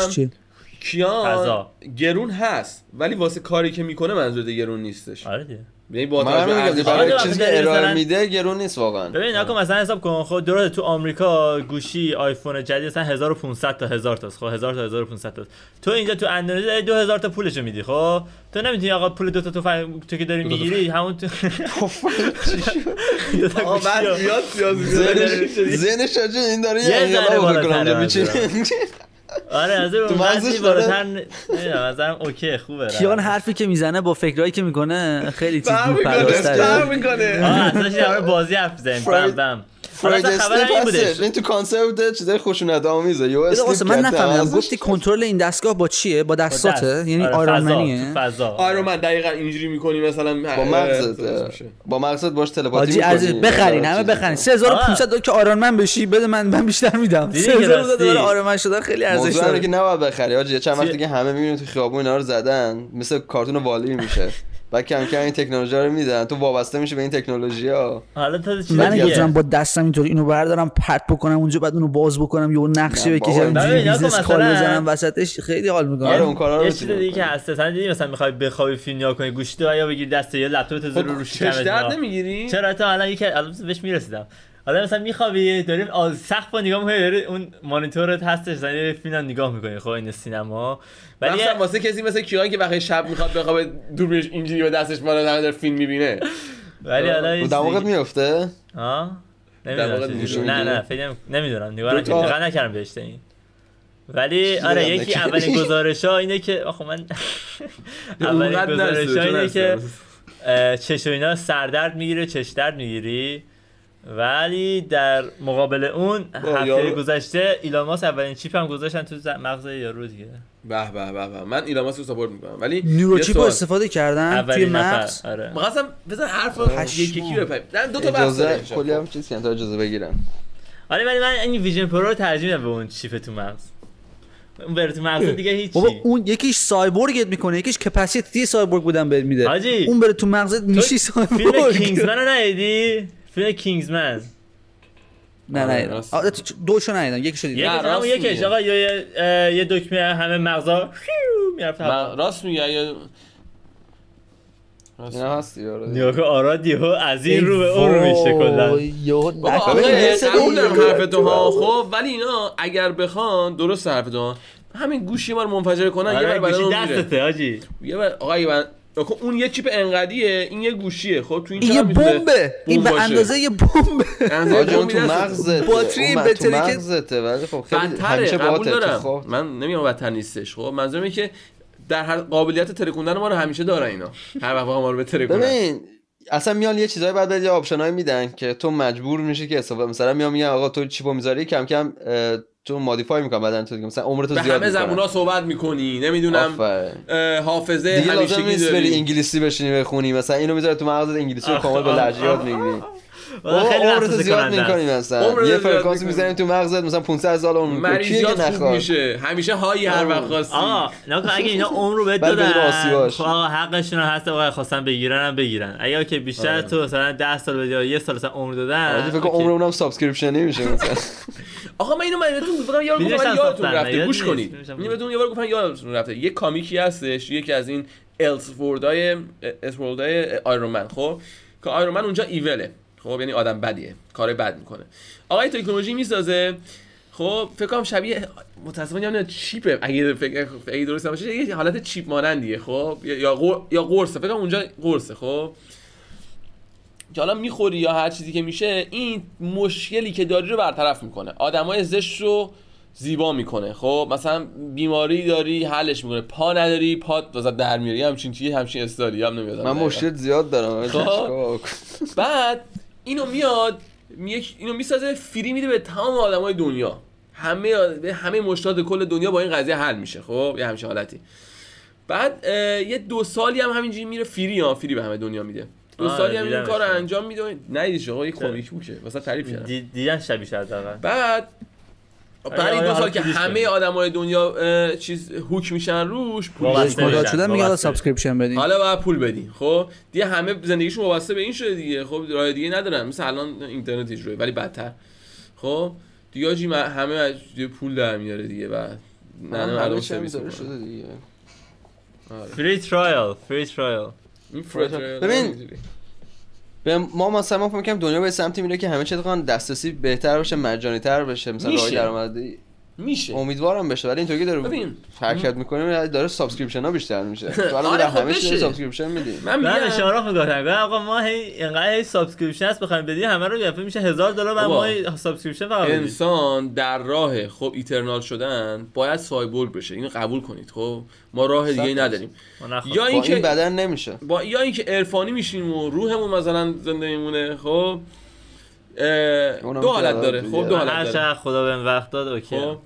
کیان. گرون هست ولی واسه کاری که می‌کنه منظور گرون نیستش آره یعنی با توجه برای آره، چیزی که مثلا- ارائه میده گرون نیست واقعا. ببین نکن مثلا حساب کن خب درسته تو آمریکا گوشی آیفون جدید مثلا 1500 تا 1000 تاست خب 1000 تا 1500 تاست. تو اینجا تو اندونزی داری 2000 تا پولشو میدی خب؟ تو نمی‌تونی آقا پول دو تا تو فر... تو که داری می‌گیری همون تو (laughs) آقا بعد زیاد زیاد ذهنش زیاد ذهنش راجع این داره یه انقلاب بالاتره آره از اون تو مغزش. بالاتر نمی‌دونم نظرم اوکی خوبه کیان حرفی که می‌زنه با فکرایی که می‌کنه خیلی چیز دورپردازتره فهم می‌کنه آه اصلا بازی حرف بزنیم اصلا خبر اسنیپ این تو کانسپت چیزای خشونت آمیزه یو اسنیپ من نفهمیدم. گفتی کنترل این دستگاه با چیه؟ با دستاته؟ دست. یعنی آره، آیرون فضا، منیه تو فضا. آره من دقیقا اینجوری می‌کنی مثلا با مغزت. با مغزت باش تلپاتی حاجی می‌کنی. عزیز بخرین همه بخرین. 3500 دلار که آیرون من بشی بده من من بیشتر میدم. دیدی 3500 که دلار راستی. آیرون Man شدن خیلی ارزش اینه که داره نباید بخری. حاجی چند وقت؟ دیگه همه می‌بینیم تو خیابون اینا رو زدن. مثل کارتون WALL-E میشه. (laughs) بعد کم کم این تکنولوژی رو میدن تو وابسته میشه به این تکنولوژی ها حالا تا چی من؟ بتونم با دستم اینطوری اینو بردارم پرت بکنم اونجا بعد اونو باز بکنم یه نقشه بکشم business call بزنم وسطش خیلی حال آره می‌کنم اون کارا رو یه چیز دیگه که. هست مثلا دیدی مثلا می‌خوای بخوابی فیلم نگاه کنی گوشی تو یا بگیری دست یا لپتاپ تو رو رو درد نگاه. نمی‌گیری چرا تو الان یکی الان بهش می‌رسیدم حالا مثلا میخوابی داریم آز سقف رو نگاه می‌کنی داری اون مانیتورت هستش یه فیلم هم نگاه می‌کنی خب این سینما. ولی مثلا واسه کسی مثل کیان که وقتی شب می‌خواد بخوابه دوربینش اینجوری با دستش بالا داره فیلم می‌بینه. ولی حالا دماغت میفته ها نمی‌دونم. نه؟ نه فکر نمی- نمی‌دونم. نگاه نکردم نکردم بهش این. ولی آره یکی؟ اولین (laughs) گزارش ها اینه که آخه من اولین گزارش ها اینه که چشم و اینا سردرد می‌گیره چش درد می‌گیری. ولی در مقابل اون هفته یارو- گذشته ایلان ماسک اولین chip هم گذاشتن تو مغز یارو دیگه. به به به به. من ایلان ماسک رو support می‌کنم. ولی neurochip یه رو سوال. استفاده کردن توی مغز؟ آره. می‌خواستم بزن حرف. یکی بپریم. نه دو تا بحث کلی هم چیز کردن تا اجازه بگیرن. آره ولی من این Vision Pro رو ترجیح میدم به اون chip تو مغز. اون بره تو مغز دیگه هیچی. بابا اون یکیش سایبورگت می‌کنه یکیش کپاسیتی سایبورگ بودن بهت میده. اون بره تو مغزت میشی فیلم سایبورگ. کینگزمن رو ندیدی؟ فیلم کینگزمن. نه نه. راست. آره، دوشو ندیدم یکیشو یه دیدم نه، همون راست یکش میگه. آقا یه یه دکمه همه مغزا می‌رفت من راست میگه اگه راست. اینا هستی آره. نگاه کن آراد یهو از این رو به اون رو میشه کلا. بابا ببین، آقا یه سری- قبول دارم حرف تو ها. خب ولی اینا اگر بخوان درست حرف تو ها. همین گوشی ما رو منفجر کنن یه بر گوشی بدن میره. دستته حاجی یه بر آقا یه بر اون یه چیپ انقدیه این یه گوشیه. خب تو این این یه بمبه. این بمب به؟ اندازه یه بمبه اندازه آجی اون تو. مغزته. باتری تو که- مغزته ولی خب خیلی همیشه قبول دارم. من نمیگم بدتر نیستش. خب منظورم اینه که در هر قابلیت ترکوندن ما رو همیشه دارن اینا. هر وقت ما رو به ترکونن ببین اصلا میان یه چیزایی بعد یه option ایی میدن که تو مجبور میشی که استفاده مثلا میان میگن آقا تو chip و می‌ذاری؟ کم کم تو modify می‌کنن بدن تو دیگه مثلا عمرتو به زیاد همه زبونا صحبت می‌کنی نمی‌دونم. حافظه دیگه لازم نیست بری انگلیسی بشینی بخونی مثلا اینو می‌ذاره تو مغزت انگلیسی رو کامل با لهجه یاد. می‌گیری خیلی عمرتو وسوسه زیاد. می‌کنی مثلا یه فرکانس. می‌زنیم تو مغزت مثلا 500 سال عمر می‌کنی. کیه که مریضیات خوب نخواد میشه همیشه هایی هر وقت خواستی آقا نکن اگه اینا عمر رو بهت بدون دادن. خب آقا حقشون هست آقا خواستن بگیرن هم بگیرن اگر که بیشتر آره. تو مثلا 10 سال بدی یا یه سال مثلا عمر دادن آره، فکر کنم. عمر اونم subscription ی میشه مثلا (laughs) آقا من اینو من بهتون گفتم یارو گفتم یادتون رفته گوش. کنید. اینو بهتون یه بار گفتم یادتون رفته. یه comic ی هستش یکی از این السوردای اسوردای Iron Man خب؟ که Iron Man اونجا evil ه خب یعنی آدم بدیه کار بد می‌کنه. آقای تکنولوژی می‌سازه. خب فکر کنم شبیه متاسفانه نمی‌دونم chip ه. اگه فکر اگه درست باشه یه حالت chip مانندیه خب؟ یا یا قرصه فکر کنم اونجا قرصه خب؟ که حالا می‌خوری یا هر چیزی که میشه این مشکلی که داری رو برطرف می‌کنه. آدمای زشت رو زیبا می‌کنه. خب مثلا بیماری داری حلش می‌کنه. پا نداری پات واسه در میاری. همچین چیزی همچین استالی هم نمیاد من مشکل زیاد دارم. خب. بعد اینو میاد می- اینو می‌سازه فری میده به تمام آدمای دنیا. همه به همه مشکلات کل دنیا با این قضیه حل میشه. خب یه همچین حالتی. بعد یه دو سالی هم همینجوری میره free ها free به همه دنیا میده. دو آه، سالی هم این. کار رو انجام میده ندیدیش آقا یه comic book ه. واسه تعریف کردم. دی- دیدن شبیه شد حداقل بعد بعد این آره، دو سال که همه. آدمای دنیا چیز hook میشن روش پول. شدن وابسته. subscription بدین. حالا باید پول بدی خب؟ دیگه همه زندگیشون وابسته به این شده دیگه. خب راه دیگه ندارن. مثل الان اینترنت اجروی ولی بدتر. خب؟ دیگه آجی من- همه پول در میاره دیگه. و نه نه. شده دیگه. free trial free trial این فراتر ببین. به ما مثلا ما فکر می‌کنم دنیا به سمتی میره که همه چی دسترسی بهتر بشه مجانی تر بشه مثلا. راه درآمدی میشه. امیدوارم بشه ولی اینطوری که داره ببین. حرکت می‌کنیم داره subscription ها بیشتر میشه. (laughs) تو الان آره، در همه چیز بشه. subscription میدی. من من به میگم می‌گفتم گفتم آقا ما هی اینقدر هی subscription هست بخوایم بدی همه رو یهو میشه هزار دلار بعد بابا. ما subscription فقط بدیم. انسان در راه خب eternal شدن باید سایبورگ بشه. اینو قبول کنید خب؟ ما راه دیگه ای نداریم. یا با این اینکه بدن نمیشه. با یا اینکه عرفانی میشیم و روحمون مثلا زنده میمونه خب؟ دو حالت داره. خب دو حالت داره. چقدر خدا بهم وقت داد okay. خب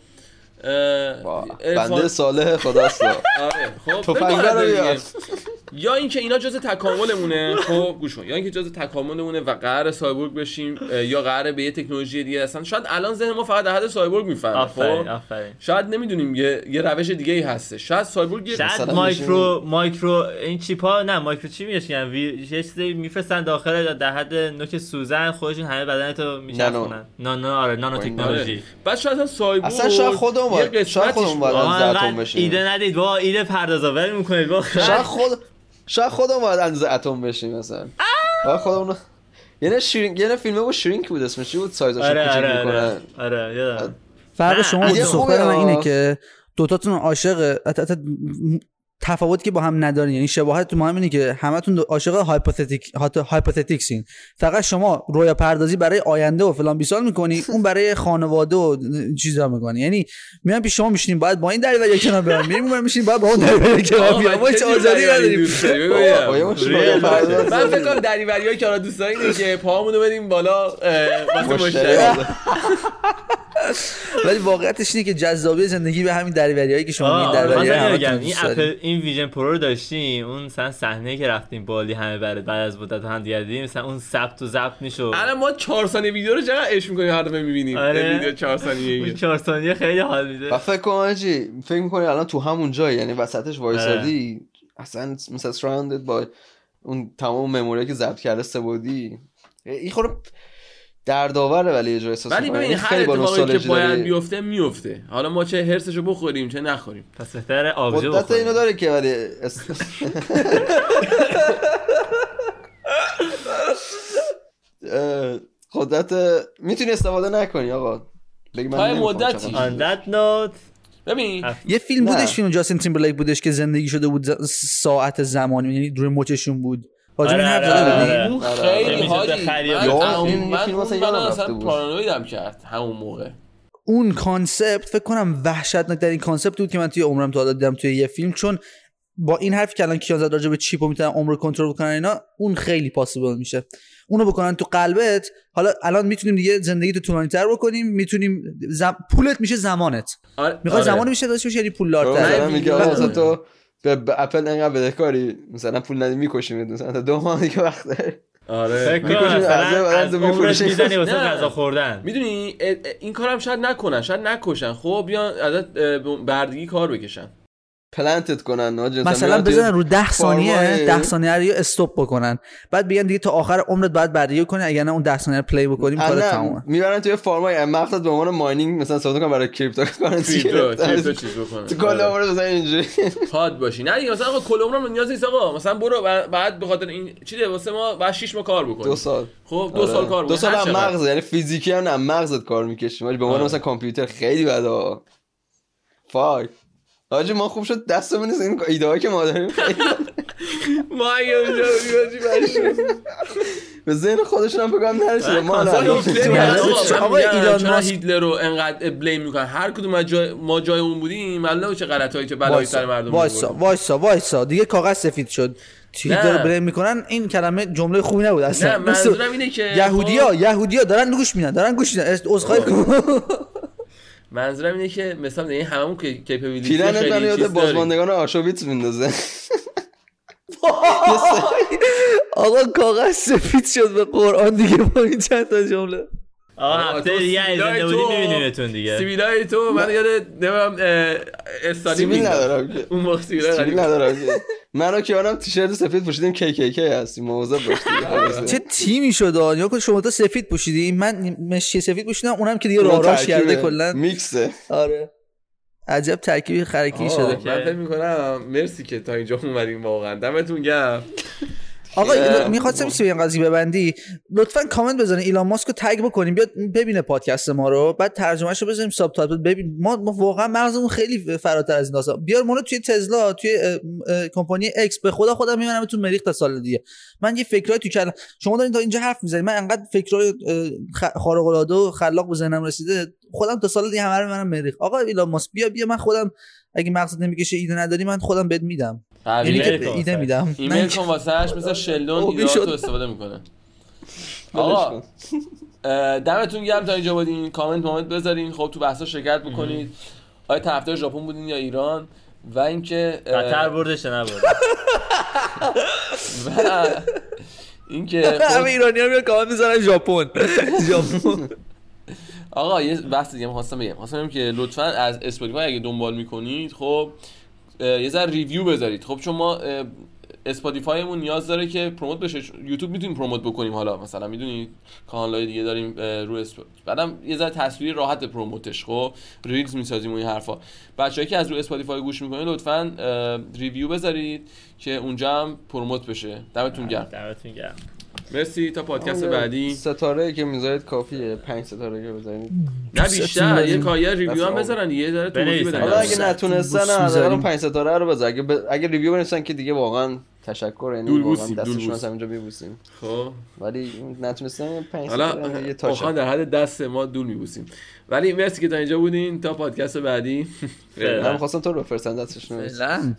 بنده صالح خداست. آره خب حالت رو. یا اینکه اینا جز تکاملمونه خب گوش کن. یا اینکه جز تکاملمونه و قرار سایبورگ بشیم یا قرار به یه تکنولوژی دیگه اصلا شاید الان ذهن ما فقط در حد سایبورگ می‌فهمه آفرین خب؟ شاید نمی‌دونیم یه یه روش دیگه ای هسته شاید سایبورگ یه- شاید micro micro این چیپ ها نه مایکرو چی میگن وی یه چیزی میفرستن داخل در حد نوک سوزن خودشون همه بدنتو میچرخونن. نانو. آره نانو این تکنولوژی. آره. بعد شاید سایبورگ اصلا شاید خودمون شاید خودمون بشیم. ایده ندید. با ایده پردازا ولی می‌کنید با شاید خود شاید خودمون باید اندازه اتم بشیم مثلا. باید خودمون یعنی shrink یعنی فیلمه بود shrink بود اسمش. چی بود؟ سایزش آره کوچیک آره می‌کنن. آره آره یادم فرق شما با اگه دوست خوبه. دختر من ها. اینه که دوتاتون عاشق تفاوتی که با هم ندارین یعنی شباهت تو ما هم اینه که همتون عاشق هایپوتتیک هایپوتتیکسین. فقط شما رویا پردازی برای آینده و فلان بیسال می‌کنی (laughs) اون برای خانواده و چیزا می‌کنی. یعنی میان پیش شما میشینیم باید با این دریوری کنار برم میریم اون میشینیم باید با اون دریوری کنار بیام ما چه آزادی نداریم؟ (laughs) من فکر. کنم دریوریایی که حالا دوست داریم که پاهامونو بدیم بالا (laughs) ولی واقعیتش اینه که جذابی زندگی به همین دریوریایی که شما آه، این دریوری مثلا همتون میگم این این Vision Pro رو داشتیم اون مثلا صحنه که رفتیم بالی همه برات بعد از مدت هم دیگه دیدیم مثلا اون ثبت و ضبط می‌شد. الان ما چهار ثانیه ویدیو رو چقدر عشق می‌کنیم هر دفعه می‌بینیم؟ آره. ویدیو چهار ثانیه اون چهار ثانیه خیلی حال میده. و فکر کن آجی فکر می‌کنی الان تو همون جایی یعنی وسطش وایسادی اصلا مثلا سراوندد با اون تمام مموری که ضبط کرده سبودی این خورده دردآوره ولی یه جای احساس ولی. ببین این هر اتفاقی که باید. بیفته میفته حالا ما چه هرسشو بخوریم چه نخوریم پس بهتر آبجو قدرت بخوریم اینو داره که ولی قدرت می‌تونی استفاده نکنی آقا بگی من تا نمی‌خوام مدتی. چقدر. On that note ببین یه فیلم. بودش فیلم جاستین تیمبرلیک بودش که زندگی شده بود ساعت زمانی یعنی روی مچشون بود راجع به این آره، حرف زده آره، بودی؟ آره. اون آره، خیلی آره. حاجی خیلی من یا اون- فیلم- من فیلم واسه یادم اصلا رفته بود. پارانویدم کرد همون موقع اون concept فکر کنم وحشتناک در این concept بود که من توی عمرم تا حالا دیدم توی یه فیلم چون با این حرفی که الان کیان زد راجع به چیپ و می‌تونن عمر رو کنترل بکنن اینا اون خیلی possible میشه اونو بکنن تو قلبت حالا الان می‌تونیم دیگه زندگی تو طولانی تر بکنیم می‌تونیم زم... پولت میشه زمانت آره می‌خوای آره. زمانی میشه داشته باشی یعنی پولدارتر میگه. تو به, اپل انقدر بدهکاری مثلا پول ندی می‌کشیم مثلا تا دو ماه دیگه وقت داری آره. می‌فروشی. می‌زنی واسه. غذا خوردن. می‌دونی این کارم شاید نکنن. شاید نکشن. خب بیان ازت بردگی کار بکشن. پلنتت کنن. مثلا بزنن رو ده ثانیه فارمای- ده ثانیه رو استوب بکنن بعد بگن دیگه تا آخر عمرت باید بردگی کنی اگر نه اون ده ثانیه رو پلی بکنیم کار تمومه می‌برن توی فارمای مقصد به عنوان ماینینگ مثلا استفاده کنن برای کریپتو گرفتن. کریپتو چیز بکنه تو کل آره. عمر مثلا اینجوری (laughs) پاد باشی نه دیگه مثلا آقا کل عمرم نیاز نیست آقا مثلا برو بعد- بعد به خاطر این چیه واسه ما بعد 6 ماه کار بکنی دو سال خب دو آره. سال کار دو سال هم. مغز یعنی فیزیکی هم نه مغزت کار می‌کشیم به عنوان آره. مثلا کامپیوتر خیلی بده فاک حاجی ما خوب شد دستمون نیست این ایده که ما داریم. (laughs) ما اگه اونجا بودیم. به ذهن خودشون هم بگم نرسیده. ما آقا، ایلان ماسک- هیتلر رو انقدر بلیم می‌کنن؟ هر کدوم از جای ما جای اون بودیم معلومه چه غلطایی چه بلایی سر مردم وایسا. وایسا وایسا. دیگه کاغذ سفید شد. چی نه. داره بلیم می‌کنن این کلمه جمله خوبی نبود اصلا. نه منظورم اینه که یهودیا خب، یهودیا دارن گوش میدن دارن گوش میدن. عذرخواهی. کن. منظورم اینه که مثلا این هممون کیپبیلیتی پیرنت من خیلی یاد چیز بازماندگان آشویتس میندازه. (laughs) آقا کاغذ سفید شد به قرآن دیگه با این چند تا جمله. آقا هفته تو دیگه سیبیلای زنده میبینیمتون دیگه. سیبیلای تو. من یاد نمیم استالین سیبیل. ندارم که. اون موقع سیبیل. ندارم که. من و کیانم تیشرت سفید پوشیدیم کی کی کی هستیم. مواظب باشید (laughs) چه تیمی شد آن یا که شما تا سفید پوشیدی؟ من مشکی سفید پوشیدم اونم که دیگه راراش کرده کلا میکسه. آره. عجب ترکیبی خرکی شده. من فکر می‌کنم مرسی که تا اینجا اومدیم واقعا. دمتون گرم. آقا. می‌خواستم چیزی به این قضیه ببندی. لطفا کامنت بزنید. ایلان ماسک رو tag بکنیم. بیاد ببینه پادکست ما رو. بعد ترجمهش رو بزنیم subtitle ببین ما, ما واقعا مغزمون خیلی فراتر از این داستان. بیار ما رو توی تزلا توی اه، اه، کمپانی X به خدا خودم می‌برم تو مریخ تا سال دیگه. من یه فکرای تو کردم شما دارین تا اینجا حرف می‌زنید. من انقدر فکرای خارق العاده و خلاق به ذهنم رسیده. خودم تا سال دیگه همه رو می‌برم مریخ. آقا ایلان ماسک بیا بیا. من خودم اگه مغزت نمی‌کشه ایده نداری من خودم بهت میدم. یعنی که ایده. میدم. ایمیل کن واسهش مثل (laughs) شلدون او، ایده می‌شد. تو استفاده می‌کنه. (laughs) آقا دمتون گرم تا اینجا بودین. کامنت مامنت بذارین. خب تو بحثا شرکت بکنید. آیا طرفدار ژاپن بودین یا ایران؟ و اینکه قطر بردش نبرد (laughs) و اینکه خب، همه ایرانی ها میان کامنت می‌ذارن ژاپن. ژاپن. آقا یه بحث دیگه خواستم بگم. خواستم بگم که لطفا از اسپاتیفای اگه دنبال می‌کنید خب یه ذره review بذارید. خب چون ما اسپاتیفایمون نیاز داره که promote بشه. یوتیوب می‌تونیم promote بکنیم حالا مثلا می‌دونید کانالای دیگه داریم رو اسپ... بعدم یه ذره تصویری راحت promote ش خب. reels می‌سازیم و این حرفا. بچه‌ای که از رو اسپاتیفای گوش می‌کنید لطفا review بذارید که اونجا هم promote بشه. دمتون گرم. دمتون گرم. مرسی تا پادکست بعدی. ستاره که می‌ذارید کافیه. پنج ستاره که بزنید. نه بیشتر. یه یه review هم بذارن دیگه داره توضیح بنویسن. بدن. حالا اگه نتونستن حداقل. اون پنج ستاره رو بزن. اگه ب... اگه review بنویسن که دیگه واقعا تشکر یعنی واقعا دستشون. از همینجا میبوسیم. خب. ولی نتونستن پنج حالا ستاره یه واقعا تاشه در حد دست ما دول میبوسیم. ولی مرسی که تا اینجا بودین. تا پادکست بعدی. من خواستم تو رو بفرستن دستشون. فعلا.